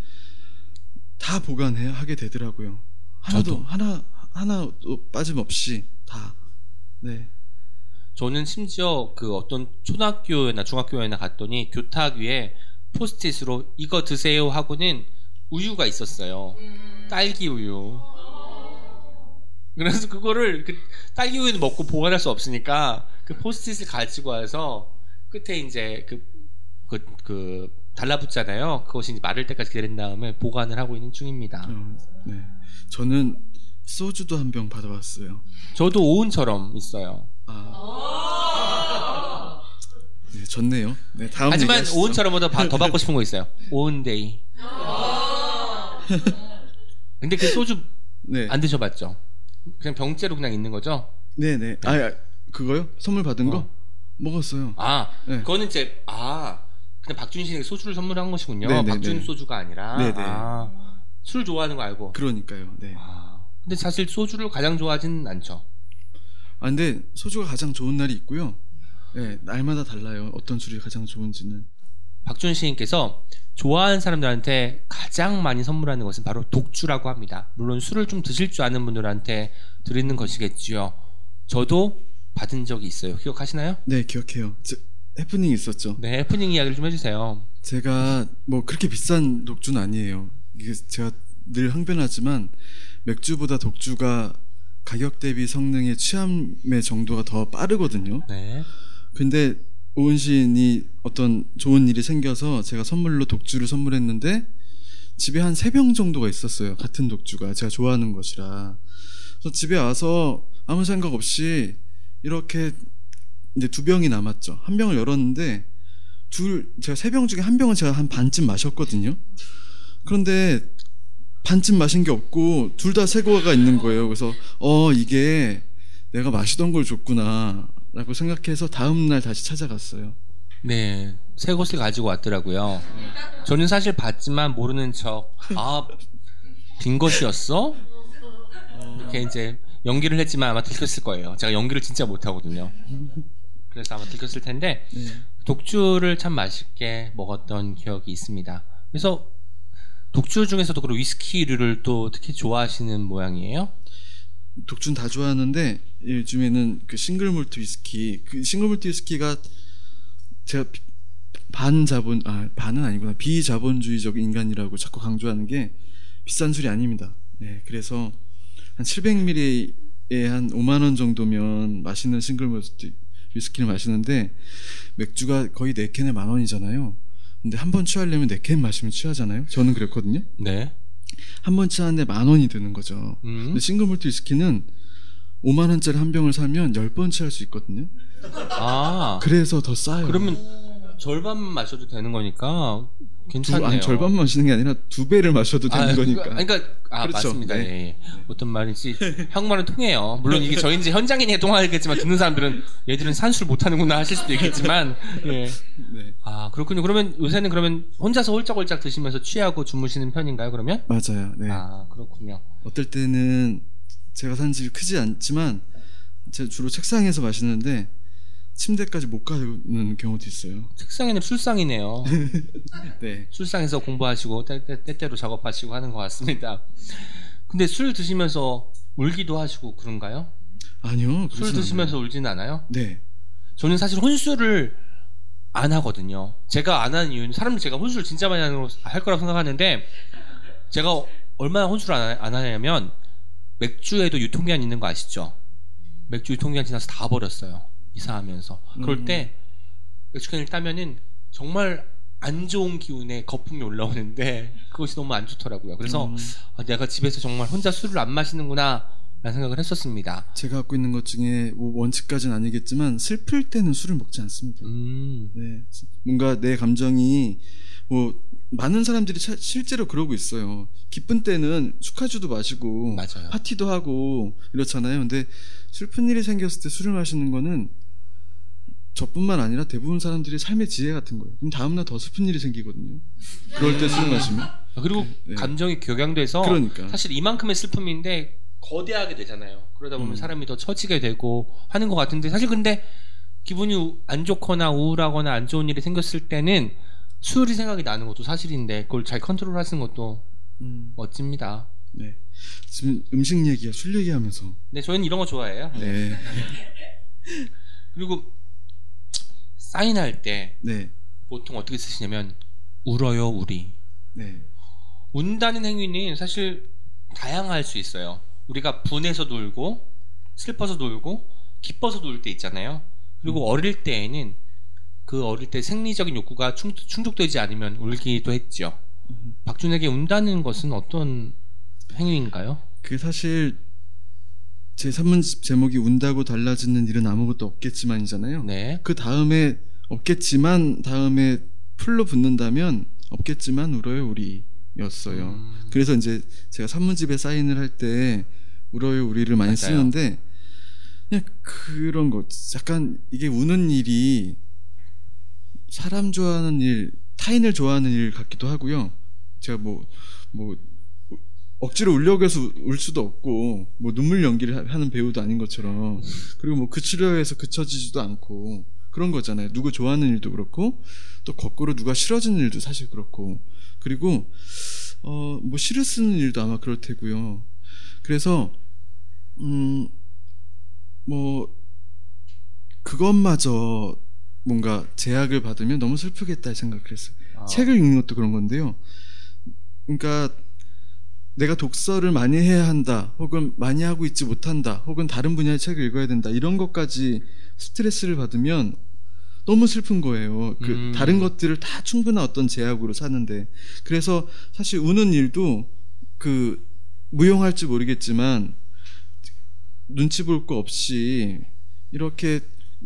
S4: 다 보관해 하게 되더라고요. 하나도
S1: 저도.
S4: 하나 하나도 빠짐없이 다. 네.
S1: 저는 심지어 그 어떤 초등학교나 중학교에나 갔더니 교탁 위에 포스트잇으로 이거 드세요 하고는 우유가 있었어요. 딸기 우유. 그래서 그거를 그 딸기 우유는 먹고 보관할 수 없으니까 그 포스트잇을 가지고 와서 끝에 이제 그, 그, 그 달라붙잖아요. 그것이 이제 마를 때까지 기다린 다음에 보관을 하고 있는 중입니다.
S4: 어, 네. 저는 소주도 한 병 받아봤어요.
S1: 저도 오은처럼 있어요.
S4: 아. 네, 좋네요. 네, 다음
S1: 하지만
S4: 얘기하시죠.
S1: 오은처럼보다 바- 더 받고 <laughs> 싶은 거 있어요. 오은데이. <laughs> 근데 그 소주
S4: 네.
S1: 안 드셔봤죠? 그냥 병째로 그냥 있는 거죠?
S4: 네, 네. 아, 아, 그거요? 선물 받은 거?
S1: 어.
S4: 먹었어요.
S1: 아,
S4: 네.
S1: 그거는 이제 아 그냥 박준 씨에게 소주를 선물한 것이군요.
S4: 네, 네,
S1: 박준
S4: 네.
S1: 소주가 아니라
S4: 네, 네.
S1: 아, 술 좋아하는 거 알고.
S4: 그러니까요. 네.
S1: 아, 근데 사실 소주를 가장 좋아하지는 않죠.
S4: 아, 근데 소주가 가장 좋은 날이 있고요. 네, 날마다 달라요. 어떤 술이 가장 좋은지는.
S1: 박준 시인께서 좋아하는 사람들한테 가장 많이 선물하는 것은 바로 독주라고 합니다. 물론 술을 좀 드실 줄 아는 분들한테 드리는 것이겠지요. 저도 받은 적이 있어요. 기억하시나요?
S4: 네, 기억해요. 저, 해프닝 있었죠.
S1: 네, 해프닝 이야기를 좀 해주세요.
S4: 제가 뭐 그렇게 비싼 독주는 아니에요. 이게 제가 늘 항변하지만 맥주보다 독주가 가격 대비 성능의 취함의 정도가 더 빠르거든요.
S1: 네.
S4: 근데 오은 시인이 어떤 좋은 일이 생겨서 제가 선물로 독주를 선물했는데 집에 한 세 병 정도가 있었어요. 같은 독주가 제가 좋아하는 것이라. 그래서 집에 와서 아무 생각 없이 이렇게 이제 두 병이 남았죠. 한 병을 열었는데 둘 제가 세 병 중에 한 병은 제가 한 반쯤 마셨거든요. 그런데 반쯤 마신 게 없고 둘 다 새거가 있는 거예요. 그래서 어 이게 내가 마시던 걸 줬구나 라고 생각해서 다음 날 다시 찾아갔어요.
S1: 네, 새 것을 가지고 왔더라고요. 저는 사실 봤지만 모르는 척, 아, 빈 것이었어? 이렇게 이제 연기를 했지만 아마 들켰을 거예요. 제가 연기를 진짜 못하거든요. 그래서 아마 들켰을 텐데,
S4: 네.
S1: 독주를 참 맛있게 먹었던 기억이 있습니다. 그래서 독주 중에서도 그런 위스키류를 또 특히 좋아하시는 모양이에요?
S4: 독주는 다 좋아하는데 요즘에는 그 single malt 위스키 그 single malt 위스키가 제가 비- 반자본 아 반은 아니구나 비자본주의적 인간이라고 자꾸 강조하는 게 비싼 술이 아닙니다. 네, 그래서 한 700ml에 한 5만 원 정도면 맛있는 single malt 위스키를 마시는데 맥주가 거의 4캔에 만 원이잖아요. 근데 한 번 취하려면 4캔 마시면 취하잖아요. 저는 그랬거든요.
S1: 네.
S4: 한 번 취하는데 만 원이 드는 거죠.
S1: 음.
S4: 근데 싱글 몰트 위스키는 5만 원짜리 한 병을 사면 10번 취할 수 있거든요.
S1: 아,
S4: 그래서 더 싸요.
S1: 그러면 절반만 마셔도 되는 거니까 괜찮네요.
S4: 아니, 절반 마시는 게 아니라 두 배를 마셔도 되는
S1: 아,
S4: 거니까.
S1: 그러니까 아
S4: 그렇죠.
S1: 맞습니다.
S4: 네.
S1: 예, 예. 어떤 말인지 한국말은 통해요. 물론 이게 저희 이제 현장인이 통하겠지만 듣는 사람들은 얘들은 산수를 못하는구나 하실 수도 있겠지만 예.
S4: 네.
S1: 아 그렇군요. 그러면 요새는 그러면 혼자서 홀짝홀짝 드시면서 취하고 주무시는 편인가요? 그러면?
S4: 맞아요. 네.
S1: 아 그렇군요.
S4: 어떨 때는 제가 산 집이 크지 않지만 제가 주로 책상에서 마시는데 침대까지 못 가는 경우도 있어요.
S1: 책상에는 술상이네요. <laughs>
S4: 네.
S1: 술상에서 공부하시고 때, 때, 때때로 작업하시고 하는 것 같습니다. 근데 술 드시면서 울기도 하시고 그런가요?
S4: 아니요.
S1: 술 드시면서 울지는 않아요?
S4: 않아요. 네.
S1: 저는 사실 혼술을 안 하거든요. 제가 안 하는 이유는 사람들 제가 혼술 진짜 많이 하는 거할 거라고 생각하는데 제가 얼마나 혼술을 안, 하- 안 하냐면 맥주에도 유통기한 있는 거 아시죠? 맥주 유통기한 지나서 다 버렸어요. 이사하면서. 그럴
S4: 음.
S1: 때 맥주캔을 따면은 정말 안 좋은 기운에 거품이 올라오는데 <laughs> 그것이 너무 안 좋더라고요. 그래서
S4: 음.
S1: 아, 내가 집에서 정말 혼자 술을 안 마시는구나 라는 생각을 했었습니다.
S4: 제가 갖고 있는 것 중에 뭐 원칙까지는 아니겠지만 슬플 때는 술을 먹지 않습니다.
S1: 음,
S4: 네. 뭔가 내 감정이 뭐 많은 사람들이 차- 실제로 그러고 있어요. 기쁜 때는 축하주도 마시고
S1: 맞아요.
S4: 파티도 하고 이렇잖아요. 근데 슬픈 일이 생겼을 때 술을 마시는 거는 저뿐만 아니라 대부분 사람들이 삶의 지혜 같은 거예요. 그럼 다음날 더 슬픈 일이 생기거든요. 그럴 때 술을 마시면.
S1: 그리고
S4: 네.
S1: 감정이 격양돼서
S4: 그러니까.
S1: 사실 이만큼의 슬픔인데 거대하게 되잖아요. 그러다 보면
S4: 음.
S1: 사람이 더 처지게 되고 하는 것 같은데 사실 근데 기분이 우- 안 좋거나 우울하거나 안 좋은 일이 생겼을 때는 술이 생각이 나는 것도 사실인데 그걸 잘 컨트롤 하시는 것도
S4: 음,
S1: 멋집니다.
S4: 네. 지금 음식 얘기야, 술 얘기하면서.
S1: 네, 저희는 이런 거 좋아해요.
S4: 네. <laughs>
S1: 그리고 사인할 때
S4: 네.
S1: 보통 어떻게 쓰시냐면 울어요, 우리.
S4: 네.
S1: 운다는 행위는 사실 다양할 수 있어요. 우리가 분해서도 울고 슬퍼서도 울고 기뻐서도 울때 있잖아요. 그리고 어릴 때에는 그 어릴 때 생리적인 욕구가 충, 충족되지 않으면 울기도 했죠. 박준에게 운다는 것은 어떤 행위인가요?
S4: 그 사실 제 산문집 제목이 운다고 달라지는 일은 아무것도 없겠지만이잖아요.
S1: 네.
S4: 그 다음에 없겠지만 다음에 풀로 붙는다면 없겠지만 울어요 우리였어요.
S1: 음.
S4: 그래서 이제 제가 산문집에 사인을 할 때 울어요 우리를 많이
S1: 맞아요.
S4: 쓰는데 그냥 그런 거 약간 이게 우는 일이 사람 좋아하는 일, 타인을 좋아하는 일 같기도 하고요. 제가 뭐 뭐 억지로 울려고 해서 울 수도 없고 뭐 눈물 연기를 하- 하는 배우도 아닌 것처럼 그리고 뭐 그치려 해서 그쳐지지도 않고 그런 거잖아요. 누구 좋아하는 일도 그렇고 또 거꾸로 누가 싫어지는 일도 사실 그렇고 그리고 어 뭐 시를 쓰는 일도 아마 그럴 테고요. 그래서 음 뭐 그것마저 뭔가 제약을 받으면 너무 슬프겠다 생각을 했어요.
S1: 아,
S4: 책을 읽는 것도 그런 건데요. 그러니까 내가 독서를 많이 해야 한다, 혹은 많이 하고 있지 못한다, 혹은 다른 분야의 책을 읽어야 된다 이런 것까지 스트레스를 받으면 너무 슬픈 거예요. 그
S1: 음.
S4: 다른 것들을 다 충분한 어떤 제약으로 사는데 그래서 사실 우는 일도 그 무용할지 모르겠지만 눈치 볼 거 없이 이렇게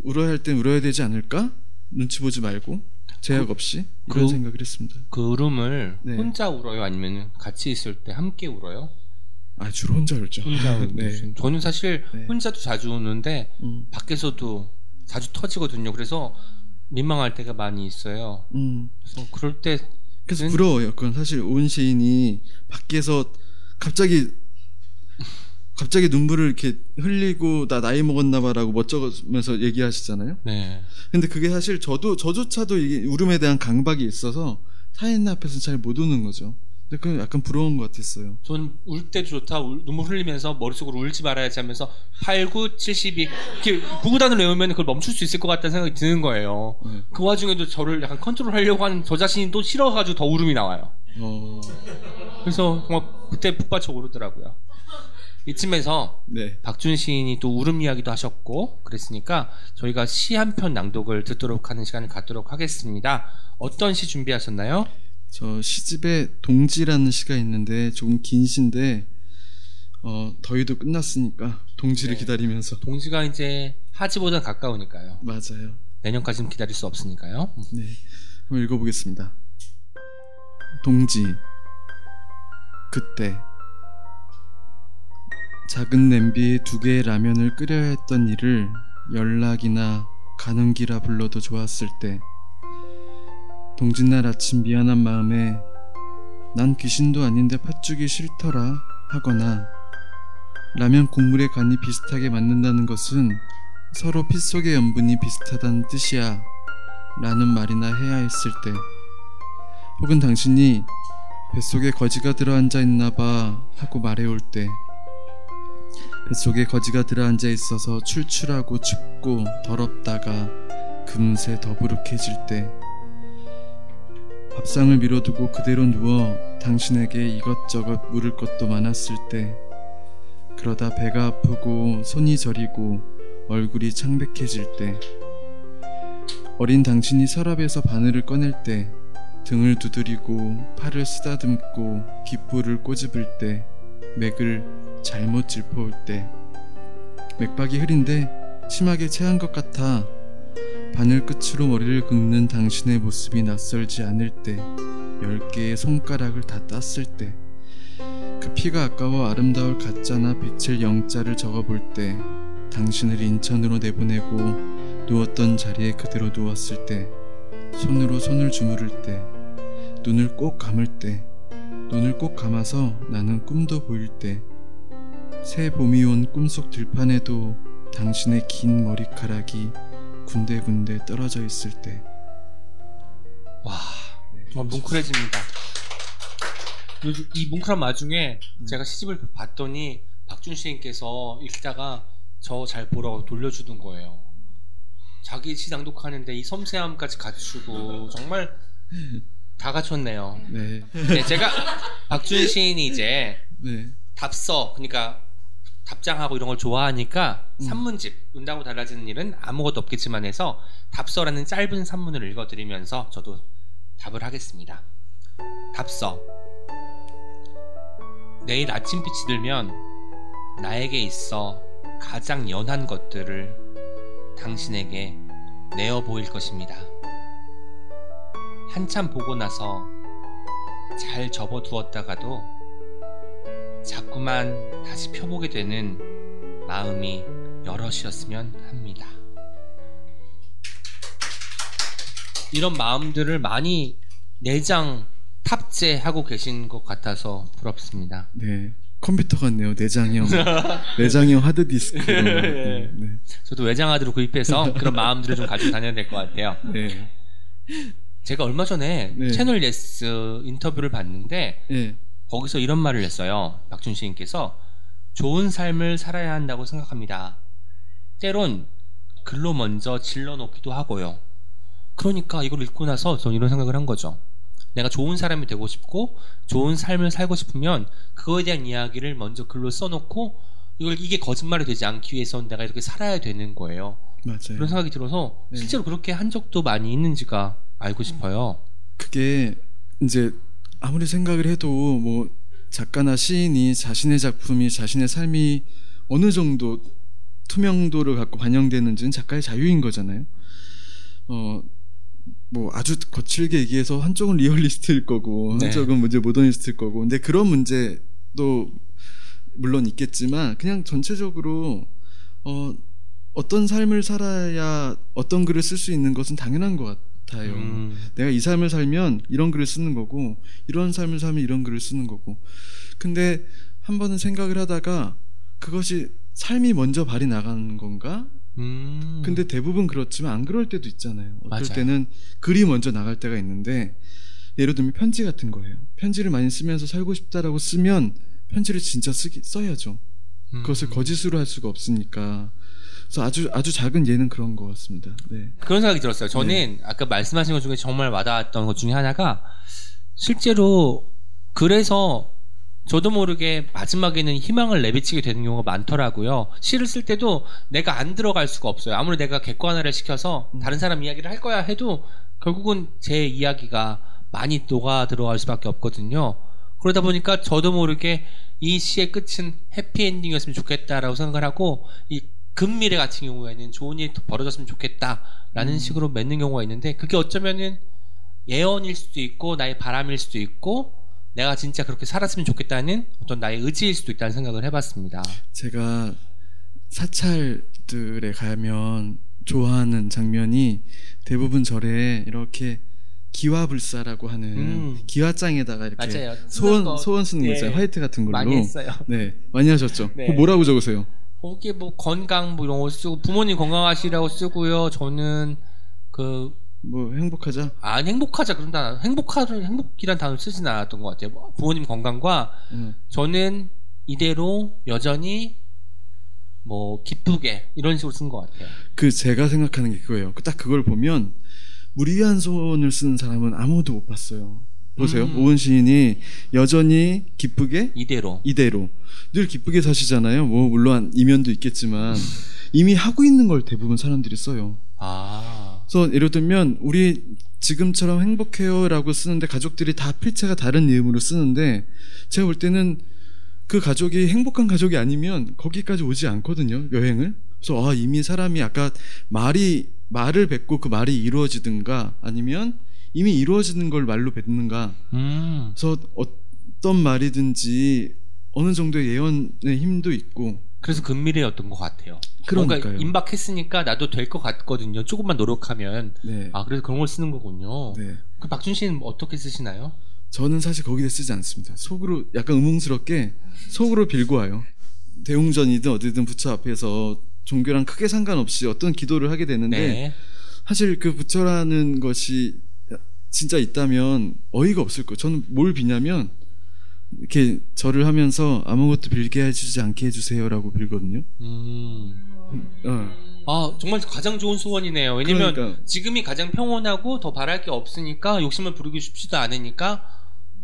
S4: 울어야 할 땐 울어야 되지 않을까? 눈치 보지 말고 제약 없이 이런
S1: 그-
S4: 생각을 했습니다.
S1: 그 울음을
S4: 네.
S1: 혼자 울어요? 아니면 같이 있을 때 함께 울어요?
S4: 아 주로 혼자 울죠.
S1: 혼자 <laughs> 울죠.
S4: 네.
S1: 저는 사실
S4: 네.
S1: 혼자도 자주 우는데
S4: 음,
S1: 밖에서도 자주 터지거든요. 그래서 민망할 때가 많이 있어요.
S4: 음.
S1: 그래서 그럴 때
S4: 그래서
S1: 는-
S4: 부러워요. 그건 사실 온 시인이 밖에서 갑자기 갑자기 눈물을 이렇게 흘리고 나 나이 먹었나봐라고 멋쩍으면서 얘기하시잖아요.
S1: 네.
S4: 근데 그게 사실 저도 저조차도 이게 울음에 대한 강박이 있어서 타인 앞에서 잘 못 우는 거죠. 근데 그건 약간 부러운 것 같았어요.
S1: 전 울 때도 좋다. 울- 눈물 흘리면서 머릿속으로 울지 말아야지 하면서 8, 9, 72 이렇게 구구단을 외우면 그걸 멈출 수 있을 것 같다는 생각이 드는 거예요.
S4: 네.
S1: 그 와중에도 저를 약간 컨트롤하려고 하는 저 자신이 또 싫어가지고 더 울음이 나와요.
S4: 어,
S1: 그래서 정말 그때 푹 받쳐 오르더라고요. 이쯤에서
S4: 네.
S1: 박준 시인이 또 울음 이야기도 하셨고 그랬으니까 저희가 시 한 편 낭독을 듣도록 하는 시간을 갖도록 하겠습니다. 어떤 시 준비하셨나요?
S4: 저 시집에 동지라는 시가 있는데 조금 긴 시인데 어, 더위도 끝났으니까 동지를
S1: 네.
S4: 기다리면서
S1: 동지가 이제 하지보다 가까우니까요.
S4: 맞아요.
S1: 내년까지는 기다릴 수 없으니까요.
S4: 네. 한번 읽어보겠습니다. 동지 그때 작은 냄비에 두 개의 라면을 끓여야 했던 일을 연락이나 가는 기라 불러도 좋았을 때 동짓날 아침 미안한 마음에 난 귀신도 아닌데 팥죽이 싫더라 하거나 라면 국물의 간이 비슷하게 맞는다는 것은 서로 피 속의 염분이 비슷하다는 뜻이야 라는 말이나 해야 했을 때 혹은 당신이 뱃속에 거지가 들어앉아 있나 봐 하고 말해올 때 뱃속에 거지가 들어앉아 있어서 출출하고 춥고 더럽다가 금세 더부룩해질 때 밥상을 밀어두고 그대로 누워 당신에게 이것저것 물을 것도 많았을 때 그러다 배가 아프고 손이 저리고 얼굴이 창백해질 때 어린 당신이 서랍에서 바늘을 꺼낼 때 등을 두드리고 팔을 쓰다듬고 귓불을 꼬집을 때 맥을 잘못 짚어올 때 맥박이 흐린데 심하게 체한 것 같아 바늘 끝으로 머리를 긁는 당신의 모습이 낯설지 않을 때열 개의 손가락을 다 땄을 때 그 피가 아까워 아름다울 가짜나 빛을 영자를 적어볼 때 당신을 인천으로 내보내고 누웠던 자리에 그대로 누웠을 때 손으로 손을 주무를 때 눈을 꼭 감을 때 눈을 꼭 감아서 나는 꿈도 보일 때 새 봄이 온 꿈속 들판에도 당신의 긴 머리카락이 군데군데 떨어져 있을 때
S1: 와, 정말 뭉클해집니다. 요즘 이 뭉클한 와중에 제가 시집을 봤더니 박준 시인께서 읽다가 저 잘 보라고 돌려주던 거예요. 자기 시 낭독하는데 이 섬세함까지 갖추고 정말 다 갖췄네요.
S4: 네,
S1: 네, 제가 박준 시인이 이제
S4: 네,
S1: 답서 그러니까 답장하고 이런 걸 좋아하니까 산문집 운다고 달라지는 일은 아무것도 없겠지만 해서 답서라는 짧은 산문을 읽어드리면서 저도 답을 하겠습니다. 답서 내일 아침 빛이 들면 나에게 있어 가장 연한 것들을 당신에게 내어 보일 것입니다. 한참 보고 나서 잘 접어두었다가도 자꾸만 다시 펴보게 되는 마음이 여럿이었으면 합니다. 이런 마음들을 많이 내장 탑재하고 계신 것 같아서 부럽습니다.
S4: 네. 컴퓨터 같네요. 내장형, <laughs> 내장형 하드디스크. 거. <laughs> 네, 네.
S1: 저도 외장 하드로 구입해서 그런 마음들을 좀 가지고 다녀야 될 것 같아요.
S4: 네.
S1: 제가 얼마 전에
S4: 네.
S1: 채널 예스 인터뷰를 봤는데
S4: 네.
S1: 거기서 이런 말을 했어요. 박준 시인께서 좋은 삶을 살아야 한다고 생각합니다. 때론 글로 먼저 질러놓기도 하고요. 그러니까 이걸 읽고 나서 저는 이런 생각을 한 거죠. 내가 좋은 사람이 되고 싶고 좋은 삶을 살고 싶으면 그거에 대한 이야기를 먼저 글로 써놓고 이걸 이게 거짓말이 되지 않기 위해서 내가 이렇게 살아야 되는 거예요.
S4: 맞아요.
S1: 그런 생각이 들어서
S4: 네.
S1: 실제로 그렇게 한 적도 많이 있는지가 알고 싶어요.
S4: 그게 이제 아무리 생각을 해도 뭐 작가나 시인이 자신의 작품이 자신의 삶이 어느 정도 투명도를 갖고 반영되는지는 작가의 자유인 거잖아요. 어, 뭐 아주 거칠게 얘기해서 한쪽은 리얼리스트일 거고
S1: 네.
S4: 한쪽은 문제 모더니스트일 거고 근데 그런 문제도 물론 있겠지만 그냥 전체적으로 어, 어떤 삶을 살아야 어떤 글을 쓸 수 있는 것은 당연한 것 같아요.
S1: 음,
S4: 내가 이 삶을 살면 이런 글을 쓰는 거고 이런 삶을 살면 이런 글을 쓰는 거고 근데 한 번은 생각을 하다가 그것이 삶이 먼저 발이 나가는 건가?
S1: 음.
S4: 근데 대부분 그렇지만 안 그럴 때도 있잖아요. 어떨
S1: 맞아요.
S4: 때는 글이 먼저 나갈 때가 있는데 예를 들면 편지 같은 거예요. 편지를 많이 쓰면서 살고 싶다라고 쓰면 편지를 진짜 쓰기, 써야죠.
S1: 음.
S4: 그것을 거짓으로 할 수가 없으니까. 그래서 아주 아주 작은 예는 그런 것 같습니다. 네.
S1: 그런 생각이 들었어요. 저는 아까 말씀하신 것 중에 정말 와닿았던 것 중에 하나가 실제로 그래서 저도 모르게 마지막에는 희망을 내비치게 되는 경우가 많더라고요. 시를 쓸 때도 내가 안 들어갈 수가 없어요. 아무리 내가 객관화를 시켜서 다른 사람 이야기를 할 거야 해도 결국은 제 이야기가 많이 녹아 들어갈 수밖에 없거든요. 그러다 보니까 저도 모르게 이 시의 끝은 해피엔딩이었으면 좋겠다라고 생각을 하고 이 금미래 같은 경우에는 좋은 일이 더 벌어졌으면 좋겠다라는 식으로 맺는 경우가 있는데 그게 어쩌면은 예언일 수도 있고 나의 바람일 수도 있고 내가 진짜 그렇게 살았으면 좋겠다는 어떤 나의 의지일 수도 있다는 생각을 해봤습니다.
S4: 제가 사찰들에 가면 좋아하는 장면이 대부분 절에 이렇게 기와불사라고 하는
S1: 음.
S4: 기와장에다가 이렇게
S1: 맞아요.
S4: 소원
S1: 거.
S4: 소원 쓰는 거
S1: 네.
S4: 있잖아요. 화이트 같은 걸로.
S1: 많이 했어요.
S4: 네, 많이 하셨죠.
S1: 네.
S4: 뭐라고 적으세요?
S1: 거기에 뭐 건강 뭐 이런 거 쓰고 부모님 건강하시라고 쓰고요. 저는 그
S4: 뭐 행복하자.
S1: 아, 행복하자 그런 단어, 행복하를 행복이란 단어 쓰진 않았던 것 같아요. 뭐 부모님 건강과
S4: 음.
S1: 저는 이대로 여전히 뭐 기쁘게 이런 식으로 쓴 것 같아요.
S4: 그 제가 생각하는 게 그거예요. 딱 그걸 보면 무리한 소원을 쓰는 사람은 아무도 못 봤어요. 보세요.
S1: 음.
S4: 오은 시인이 여전히 기쁘게
S1: 이대로.
S4: 이대로 늘 기쁘게 사시잖아요. 뭐 물론 이면도 있겠지만 이미 하고 있는 걸 대부분 사람들이 써요.
S1: 아,
S4: 그래서 예를 들면 우리 지금처럼 행복해요라고 쓰는데 가족들이 다 필체가 다른 이름으로 쓰는데 제가 볼 때는 그 가족이 행복한 가족이 아니면 거기까지 오지 않거든요 여행을 그래서 아 이미 사람이 아까 말이 말을 뱉고 그 말이 이루어지든가 아니면 이미 이루어지는 걸 말로 뱉는가
S1: 음,
S4: 그래서 어떤 말이든지 어느 정도의 예언의 힘도 있고
S1: 그래서 근미래였던 것 같아요.
S4: 그러니까요.
S1: 뭔가 임박했으니까 나도 될 것 같거든요. 조금만 노력하면.
S4: 네.
S1: 아, 그래서 그런 걸 쓰는 거군요.
S4: 네.
S1: 그 박준 씨는 어떻게 쓰시나요?
S4: 저는 사실 거기에 쓰지 않습니다. 속으로 약간 의문스럽게 속으로 빌고 와요. 대웅전이든 어디든 부처 앞에서 종교랑 크게 상관없이 어떤 기도를 하게 되는데
S1: 네.
S4: 사실 그 부처라는 것이 진짜 있다면 어이가 없을 거예요. 저는 뭘 비냐면 이렇게 절을 하면서 아무것도 빌게 해주지 않게 해주세요라고 빌거든요.
S1: 음.
S4: 어.
S1: 아, 정말 가장 좋은 소원이네요. 왜냐면
S4: 그러니까요.
S1: 지금이 가장 평온하고 더 바랄 게 없으니까 욕심을 부리고 싶지도 않으니까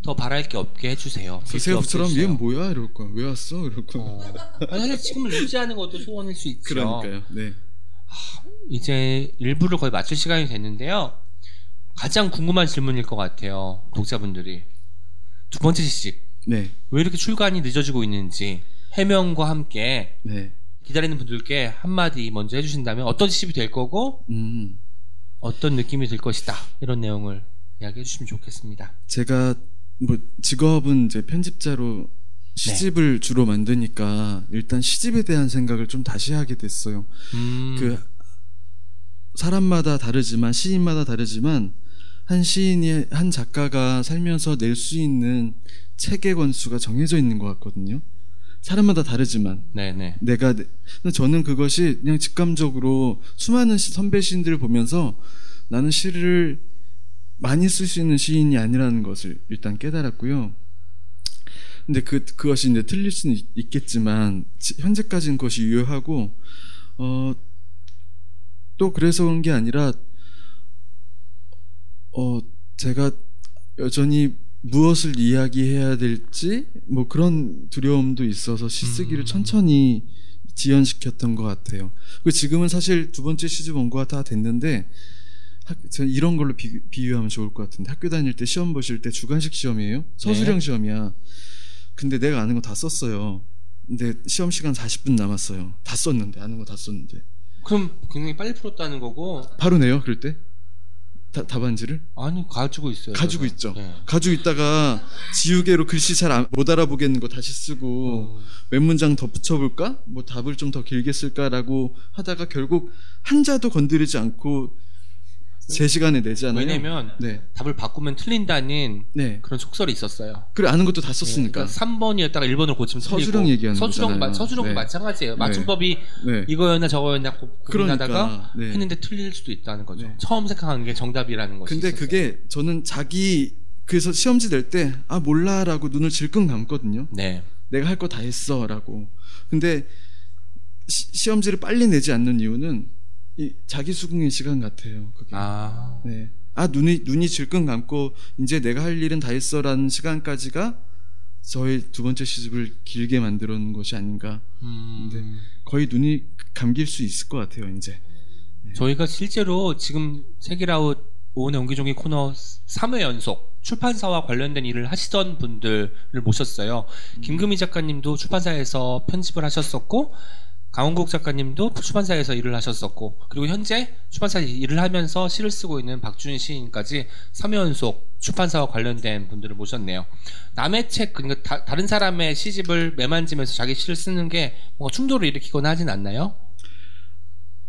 S1: 더 바랄 게 없게 해주세요.
S4: 그래서
S1: 빌게
S4: 제가 부처럼
S1: 없게
S4: 얘는. 뭐야 이럴 거야. 왜 왔어? 이럴 거야.
S1: 어. 아니, 사실 지금을 유지하는 것도 소원일 수 있죠.
S4: 그러니까요. 네.
S1: 이제 일부를 거의 마칠 시간이 됐는데요. 가장 궁금한 질문일 것 같아요. 독자분들이. 두 번째 시집.
S4: 네.
S1: 왜 이렇게 출간이 늦어지고 있는지 해명과 함께
S4: 네.
S1: 기다리는 분들께 한마디 먼저 해주신다면 어떤 시집이 될 거고
S4: 음.
S1: 어떤 느낌이 들 것이다. 이런 내용을 이야기해 주시면 좋겠습니다.
S4: 제가 뭐 직업은 이제 편집자로 시집을 주로 만드니까 일단 시집에 대한 생각을 좀 다시 하게 됐어요.
S1: 음,
S4: 그 사람마다 다르지만 시인마다 다르지만 한 시인이 한 작가가 살면서 낼 수 있는 책의 권수가 정해져 있는 것 같거든요. 사람마다 다르지만
S1: 네네.
S4: 내가 내- 근데 저는 그것이 그냥 직감적으로 수많은 시- 선배 시인들을 보면서 나는 시를 많이 쓸 수 있는 시인이 아니라는 것을 일단 깨달았고요. 근데 그 그것이 이제 틀릴 수는 있- 있겠지만 지- 현재까지는 그것이 유효하고 어 또 그래서 그런 게 아니라 어 제가 여전히 무엇을 이야기해야 될지 뭐 그런 두려움도 있어서 시쓰기를
S1: 음.
S4: 천천히 지연시켰던 것 같아요. 그리고 지금은 사실 두 번째 시즌 원고가 다 됐는데 학, 저는 이런 걸로 비, 비유하면 좋을 것 같은데 학교 다닐 때 시험 보실 때 주관식 시험이에요. 서술형 시험이야. 근데 내가 아는 거 다 썼어요. 근데 시험 시간 40분 남았어요. 다 썼는데 아는 거 다 썼는데
S1: 그럼 굉장히 빨리 풀었다는 거고
S4: 바로 내요 그럴 때 다, 답안지를
S1: 아니 가지고 있어요.
S4: 가지고
S1: 제가.
S4: 있죠.
S1: 네.
S4: 가지고 있다가 지우개로 글씨 잘 못 알아보겠는 거 다시 쓰고
S1: 어,
S4: 몇 문장 더 붙여볼까? 뭐 답을 좀 더 길게 쓸까라고 하다가 결국 한자도 건드리지 않고 제 시간에 내잖아요.
S1: 왜냐면
S4: 네,
S1: 답을 바꾸면 틀린다는
S4: 네.
S1: 그런 속설이 있었어요.
S4: 그래 아는 것도 다 썼으니까.
S1: 그러니까 3번이었다가 1번을 고치면 틀리고.
S4: 얘기하는 거잖아요.
S1: 마- 서술형
S4: 네.
S1: 마찬가지예요.
S4: 네.
S1: 맞춤법이
S4: 네.
S1: 이거였나 저거였나 고- 고민하다가
S4: 그러니까, 네.
S1: 했는데 틀릴 수도 있다는 거죠.
S4: 네.
S1: 처음 생각하는 게 정답이라는 것이.
S4: 근데
S1: 있었어요.
S4: 그게 저는 자기 그래서 시험지 낼 때 아 몰라라고 눈을 질끈 감거든요.
S1: 네.
S4: 내가 할 거 다 했어라고. 근데 시, 험지를 빨리 내지 않는 이유는 이 자기 수긍의 시간 같아요. 그게.
S1: 아.
S4: 네. 아 눈이 눈이 질끈 감고 이제 내가 할 일은 다 했어라는 시간까지가 저의 두 번째 시집을 길게 만들어 놓은 것이 아닌가.
S1: 음.
S4: 네. 거의 눈이 감길 수 있을 것 같아요. 이제.
S1: 저희가 실제로 지금 세계라웃 오은의 옹기종기 코너 3회 연속 출판사와 관련된 일을 하시던 분들을 모셨어요.
S4: 음.
S1: 김금희 작가님도 출판사에서 편집을 하셨었고 강원국 작가님도 출판사에서 일을 하셨었고 그리고 현재 출판사에서 일을 하면서 시를 쓰고 있는 박준 시인까지 3연속 출판사와 관련된 분들을 모셨네요. 남의 책 그러니까 다, 른 사람의 시집을 매만지면서 자기 시를 쓰는 게 뭔가 충돌을 일으키거나 하진 않나요?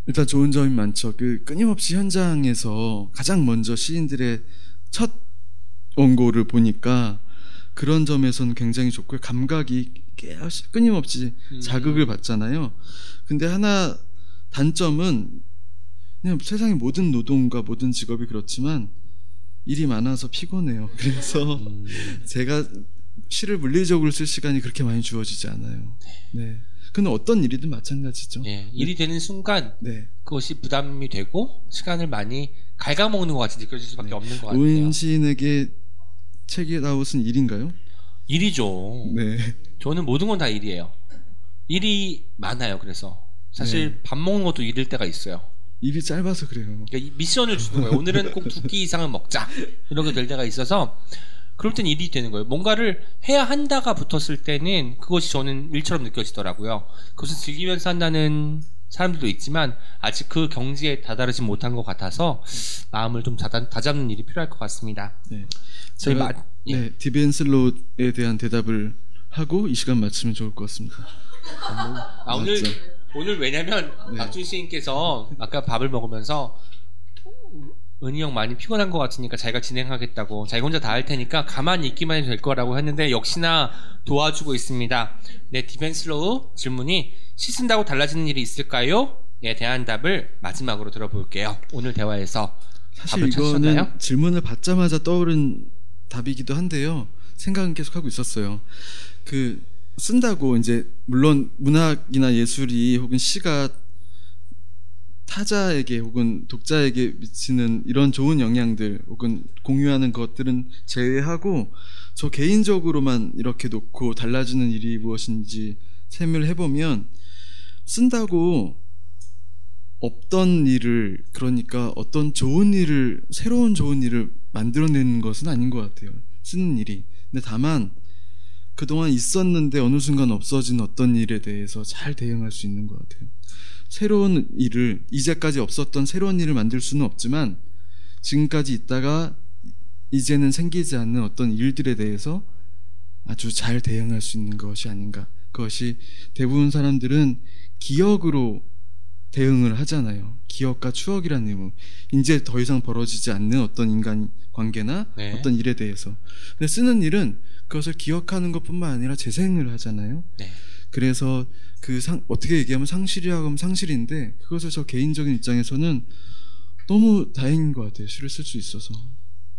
S4: 일단 좋은 점이 많죠. 그 끊임없이 현장에서 가장 먼저 시인들의 첫 원고를 보니까 그런 점에서는 굉장히 좋고요. 감각이 계속 끊임없이
S1: 음.
S4: 자극을 받잖아요. 근데 하나 단점은 그냥 세상의 모든 노동과 모든 직업이 그렇지만 일이 많아서 피곤해요. <laughs> 그래서
S1: 음.
S4: 제가 시를 물리적으로 쓸 시간이 그렇게 많이 주어지지 않아요. 네. 근데 어떤 일이든 마찬가지죠.
S1: 예, 일이 되는 순간
S4: 네.
S1: 그것이 부담이 되고 시간을 많이 갉아먹는 것 같이 느껴질 수밖에 없는 것 같아요.
S4: 오인 시인에게 책이 나웃은 일인가요?
S1: 일이죠.
S4: 네.
S1: 저는 모든 건 다 일이에요. 일이 많아요. 그래서 사실
S4: 네.
S1: 밥 먹는 것도 일일 때가 있어요.
S4: 입이 짧아서 그래요.
S1: 그러니까 이 미션을 주는 거예요. 오늘은 꼭 두 끼 이상은 먹자. 이렇게 될 때가 있어서 그럴 땐 일이 되는 거예요. 뭔가를 해야 한다가 붙었을 때는 그것이 저는 일처럼 느껴지더라고요. 그것을 즐기면서 한다는 사람들도 있지만 아직 그 경지에 다다르지 못한 것 같아서 마음을 좀 다잡는 일이 필요할 것 같습니다.
S4: 네.
S1: 저희
S4: 제가
S1: 마- 예.
S4: 네, 디벤슬롯에 대한 대답을 하고 이 시간 마치면 좋을 것 같습니다.
S1: 아, 오늘. 오늘 왜냐면
S4: 네.
S1: 박준 시인께서 아까 밥을 먹으면서 은희 형 많이 피곤한 것 같으니까 자기가 진행하겠다고 자기 혼자 다 할 테니까 가만히 있기만 해도 될 거라고 했는데 역시나 도와주고 있습니다. 네 디펜슬로우 질문이 시 쓴다고 달라지는 일이 있을까요? 에 대한 답을 마지막으로 들어볼게요. 오늘 대화에서
S4: 사실
S1: 답을 찾으셨나요?
S4: 이거는 질문을 받자마자 떠오른 답이기도 한데요. 생각은 계속 하고 있었어요. 그 쓴다고 이제 물론 문학이나 예술이 혹은 시가 타자에게 혹은 독자에게 미치는 이런 좋은 영향들 혹은 공유하는 것들은 제외하고 저 개인적으로만 이렇게 놓고 달라지는 일이 무엇인지 세밀 해보면 쓴다고 없던 일을 그러니까 어떤 좋은 일을 새로운 좋은 일을 만들어내는 것은 아닌 것 같아요. 쓰는 일이. 근데 다만 그동안 있었는데 어느 순간 없어진 어떤 일에 대해서 잘 대응할 수 있는 것 같아요. 새로운 일을 이제까지 없었던 새로운 일을 만들 수는 없지만 지금까지 있다가 이제는 생기지 않는 어떤 일들에 대해서 아주 잘 대응할 수 있는 것이 아닌가. 그것이 대부분 사람들은 기억으로 대응을 하잖아요. 기억과 추억이라는 의무. 이제 더 이상 벌어지지 않는 어떤 인간 관계나
S1: 네.
S4: 어떤 일에 대해서. 근데 쓰는 일은 그것을 기억하는 것뿐만 아니라 재생을 하잖아요.
S1: 네.
S4: 그래서 그 상, 어떻게 얘기하면 상실이라고 하면 상실인데 그것을 저 개인적인 입장에서는 너무 다행인 것 같아요. 시를 쓸 수 있어서.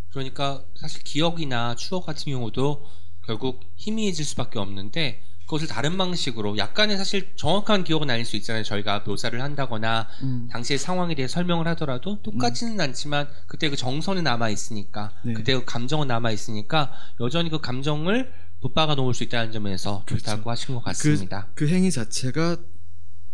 S1: 그러니까 사실 기억이나 추억 같은 경우도 결국 희미해질 수밖에 없는데 그것을 다른 방식으로 약간의 사실 정확한 기억은 아닐 수 있잖아요. 저희가 묘사를 한다거나
S4: 음.
S1: 당시의 상황에 대해 설명을 하더라도 똑같지는 않지만 그때 그 정서는 남아 있으니까
S4: 네.
S1: 그때 그 감정은 남아 있으니까 여전히 그 감정을 붙박아 놓을 수 있다는 점에서 좋다고
S4: 그렇죠.
S1: 하신 것 같습니다.
S4: 그, 그 행위 자체가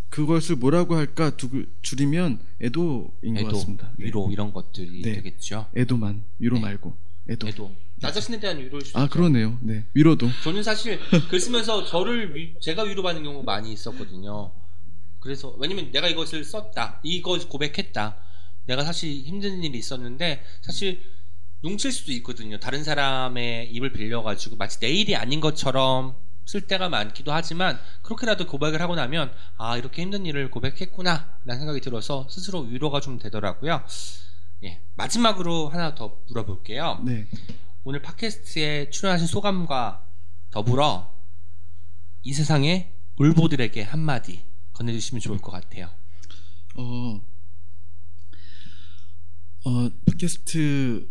S4: 그것을 뭐라고 할까 두, 줄이면 애도인 것
S1: 애도,
S4: 같습니다. 네.
S1: 위로 이런 것들이
S4: 네.
S1: 되겠죠.
S4: 애도만 위로
S1: 네.
S4: 말고 애도.
S1: 애도. 나 자신에 대한 위로일 수도
S4: 아
S1: 있죠.
S4: 그러네요. 네 위로도.
S1: 저는 사실 글 쓰면서 저를 위- 제가 위로받는 경우가 많이 있었거든요. 그래서 왜냐면 내가 이것을 썼다, 이거 고백했다. 내가 사실 힘든 일이 있었는데 사실 뭉칠 수도 있거든요. 다른 사람의 입을 빌려가지고 마치 내 일이 아닌 것처럼 쓸 때가 많기도 하지만 그렇게라도 고백을 하고 나면 아 이렇게 힘든 일을 고백했구나 라는 생각이 들어서 스스로 위로가 좀 되더라고요. 예, 마지막으로 하나 더 물어볼게요.
S4: 네.
S1: 오늘 팟캐스트에 출연하신 소감과 더불어 이 세상의 울보들에게 한마디 건네주시면 좋을 것 같아요.
S4: 어, 어, 팟캐스트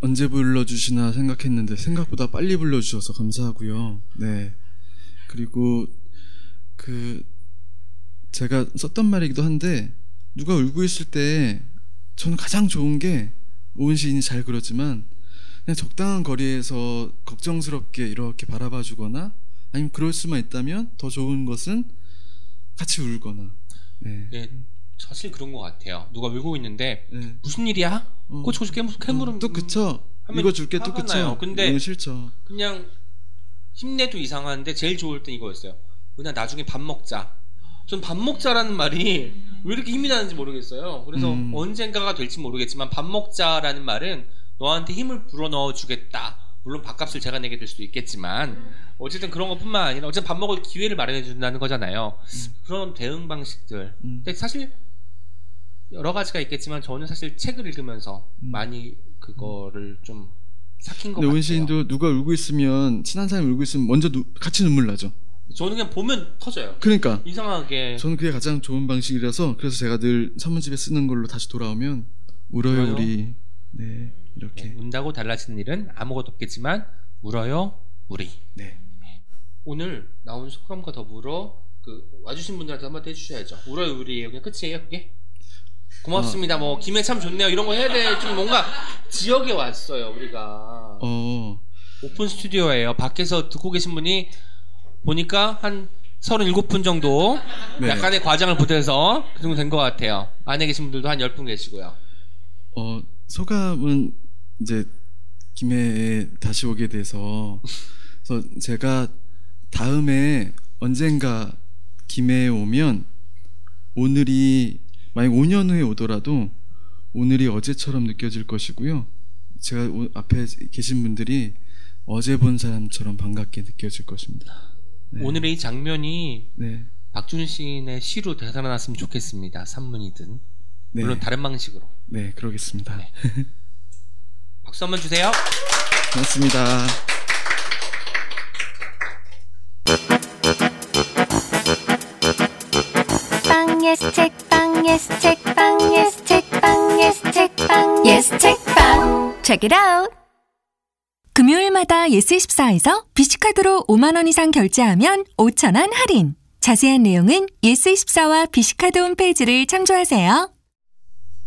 S4: 언제 불러주시나 생각했는데 생각보다 빨리 불러주셔서 감사하고요. 네. 그리고 그 제가 썼던 말이기도 한데 누가 울고 있을 때 저는 가장 좋은 게 오은 시인이 잘 그러지만 그냥 적당한 거리에서 걱정스럽게 이렇게 바라봐 주거나 아니면 그럴 수만 있다면 더 좋은 것은 같이 울거나 네.
S1: 예, 사실 그런 것 같아요. 누가 울고 있는데
S4: 네.
S1: 무슨 일이야?
S4: 어.
S1: 고쳐 줄게 무슨 캐물음
S4: 또
S1: 하면
S4: 이거 줄게 또
S1: 나요. 근데
S4: 이건 싫죠
S1: 그냥 힘내도 이상한데 제일 좋을 땐 이거였어요. 은하 나중에 밥 먹자. 전 밥 먹자라는 말이 왜 이렇게 힘이 나는지 모르겠어요. 그래서
S4: 음.
S1: 언젠가가 될지 모르겠지만 밥 먹자라는 말은 너한테 힘을 불어넣어 주겠다. 물론 밥값을 제가 내게 될 수도 있겠지만 어쨌든 그런 것뿐만 아니라 어쨌든 밥 먹을 기회를 마련해 준다는 거잖아요. 그런 대응 방식들.
S4: 음.
S1: 근데 사실 여러 가지가 있겠지만 저는 사실 책을 읽으면서
S4: 음.
S1: 많이 그거를 좀 삭힌 것 같아요.
S4: 오은 시인도 누가 울고 있으면 친한 사람이 울고 있으면 먼저 누- 같이 눈물 나죠.
S1: 저는 그냥 보면 터져요.
S4: 그러니까
S1: 이상하게
S4: 저는 그게 가장 좋은 방식이라서 그래서 제가 늘 산문집에 쓰는 걸로 다시 돌아오면 울어요
S1: 울어요?
S4: 우리 네 이렇게
S1: 네, 운다고 달라지는 일은 아무것도 없겠지만 울어요 우리.
S4: 네
S1: 오늘 나온 소감과 더불어 그 와주신 분들한테 한마디 해주셔야죠. 울어요 우리 그냥 끝이에요 그게. 고맙습니다. 뭐 김해 참 좋네요. 이런 거 해야 돼. 좀 뭔가 지역에 왔어요 우리가.
S4: 어
S1: 오픈 스튜디오예요. 밖에서 듣고 계신 분이 보니까 한 37분 정도
S4: 네.
S1: 약간의 과장을 보태서 그 정도 된 것 같아요. 안에 계신 분들도 한 10분 계시고요.
S4: 어, 소감은 이제 김해에 다시 오게 돼서 그래서 제가 다음에 언젠가 김해에 오면 오늘이 만약 5년 후에 오더라도 오늘이 어제처럼 느껴질 것이고요. 제가 오- 앞에 계신 분들이 어제 본 사람처럼 반갑게 느껴질 것입니다. 네.
S1: 오늘의 이 장면이
S4: 네.
S1: 박준 시인의 시로 되살아났으면 좋겠습니다. 산문이든
S4: 네.
S1: 물론 다른 방식으로.
S4: 네, 그러겠습니다. <laughs>
S1: 네. 박수 한번 주세요.
S4: 고맙습니다.
S2: 방 예스 책방 예스 책방 예스 책방 예스 책방 예스 책방 Check it out
S3: 금요일마다 예스24에서 비시카드로 5만원 이상 결제하면 5천원 할인. 자세한 내용은 예스24와 비시카드 홈페이지를 참조하세요.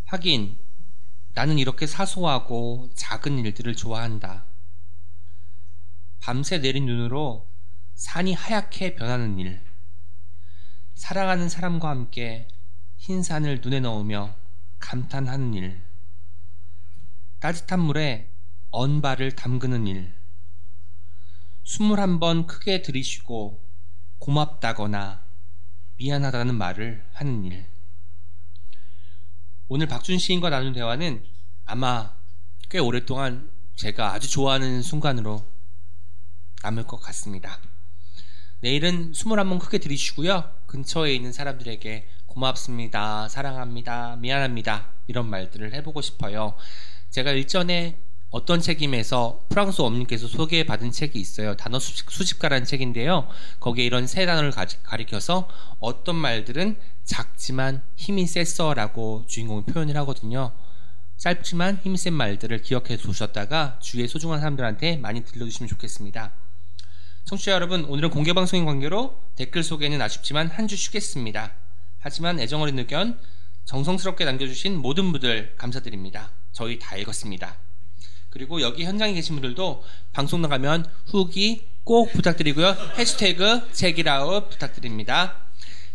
S1: 하긴 나는 이렇게 사소하고 작은 일들을 좋아한다. 밤새 내린 눈으로 산이 하얗게 변하는 일. 사랑하는 사람과 함께 흰 산을 눈에 넣으며 감탄하는 일. 따뜻한 물에 언발을 담그는 일. 숨을 한번 크게 들이쉬고 고맙다거나 미안하다는 말을 하는 일. 오늘 박준 시인과 나눈 대화는 아마 꽤 오랫동안 제가 아주 좋아하는 순간으로 남을 것 같습니다. 내일은 숨을 한번 크게 들이쉬고요. 근처에 있는 사람들에게 고맙습니다. 사랑합니다. 미안합니다. 이런 말들을 해보고 싶어요. 제가 일전에 어떤 책임에서 프랑스 어머님께서 소개받은 책이 있어요. 단어 수집, 수집가라는 책인데요. 거기에 이런 세 단어를 가, 가리켜서 어떤 말들은 작지만 힘이 셌어라고 주인공이 표현을 하거든요. 짧지만 힘이 센 말들을 기억해 두셨다가 주위의 소중한 사람들한테 많이 들려주시면 좋겠습니다. 청취자 여러분, 오늘은 공개 방송인 관계로 댓글 소개는 아쉽지만 한 주 쉬겠습니다. 하지만 애정어린 의견 정성스럽게 남겨주신 모든 분들 감사드립니다. 저희 다 읽었습니다. 그리고 여기 현장에 계신 분들도 방송 나가면 후기 꼭 부탁드리고요. 해시태그 책이라웃 부탁드립니다.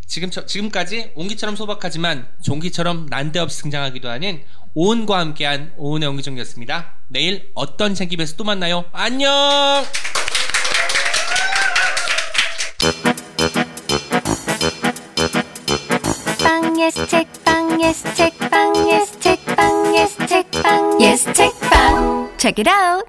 S1: 지금 지금까지 옹기처럼 소박하지만 종기처럼 난데없이 등장하기도 하는 오은과 함께한 오은의 옹기종기였습니다. 내일 어떤 책입에서 또 만나요. 안녕.
S2: 빵 예스 책 빵 예스 책 빵 예스 책빵 예스 책빵 예스 책빵 Check it out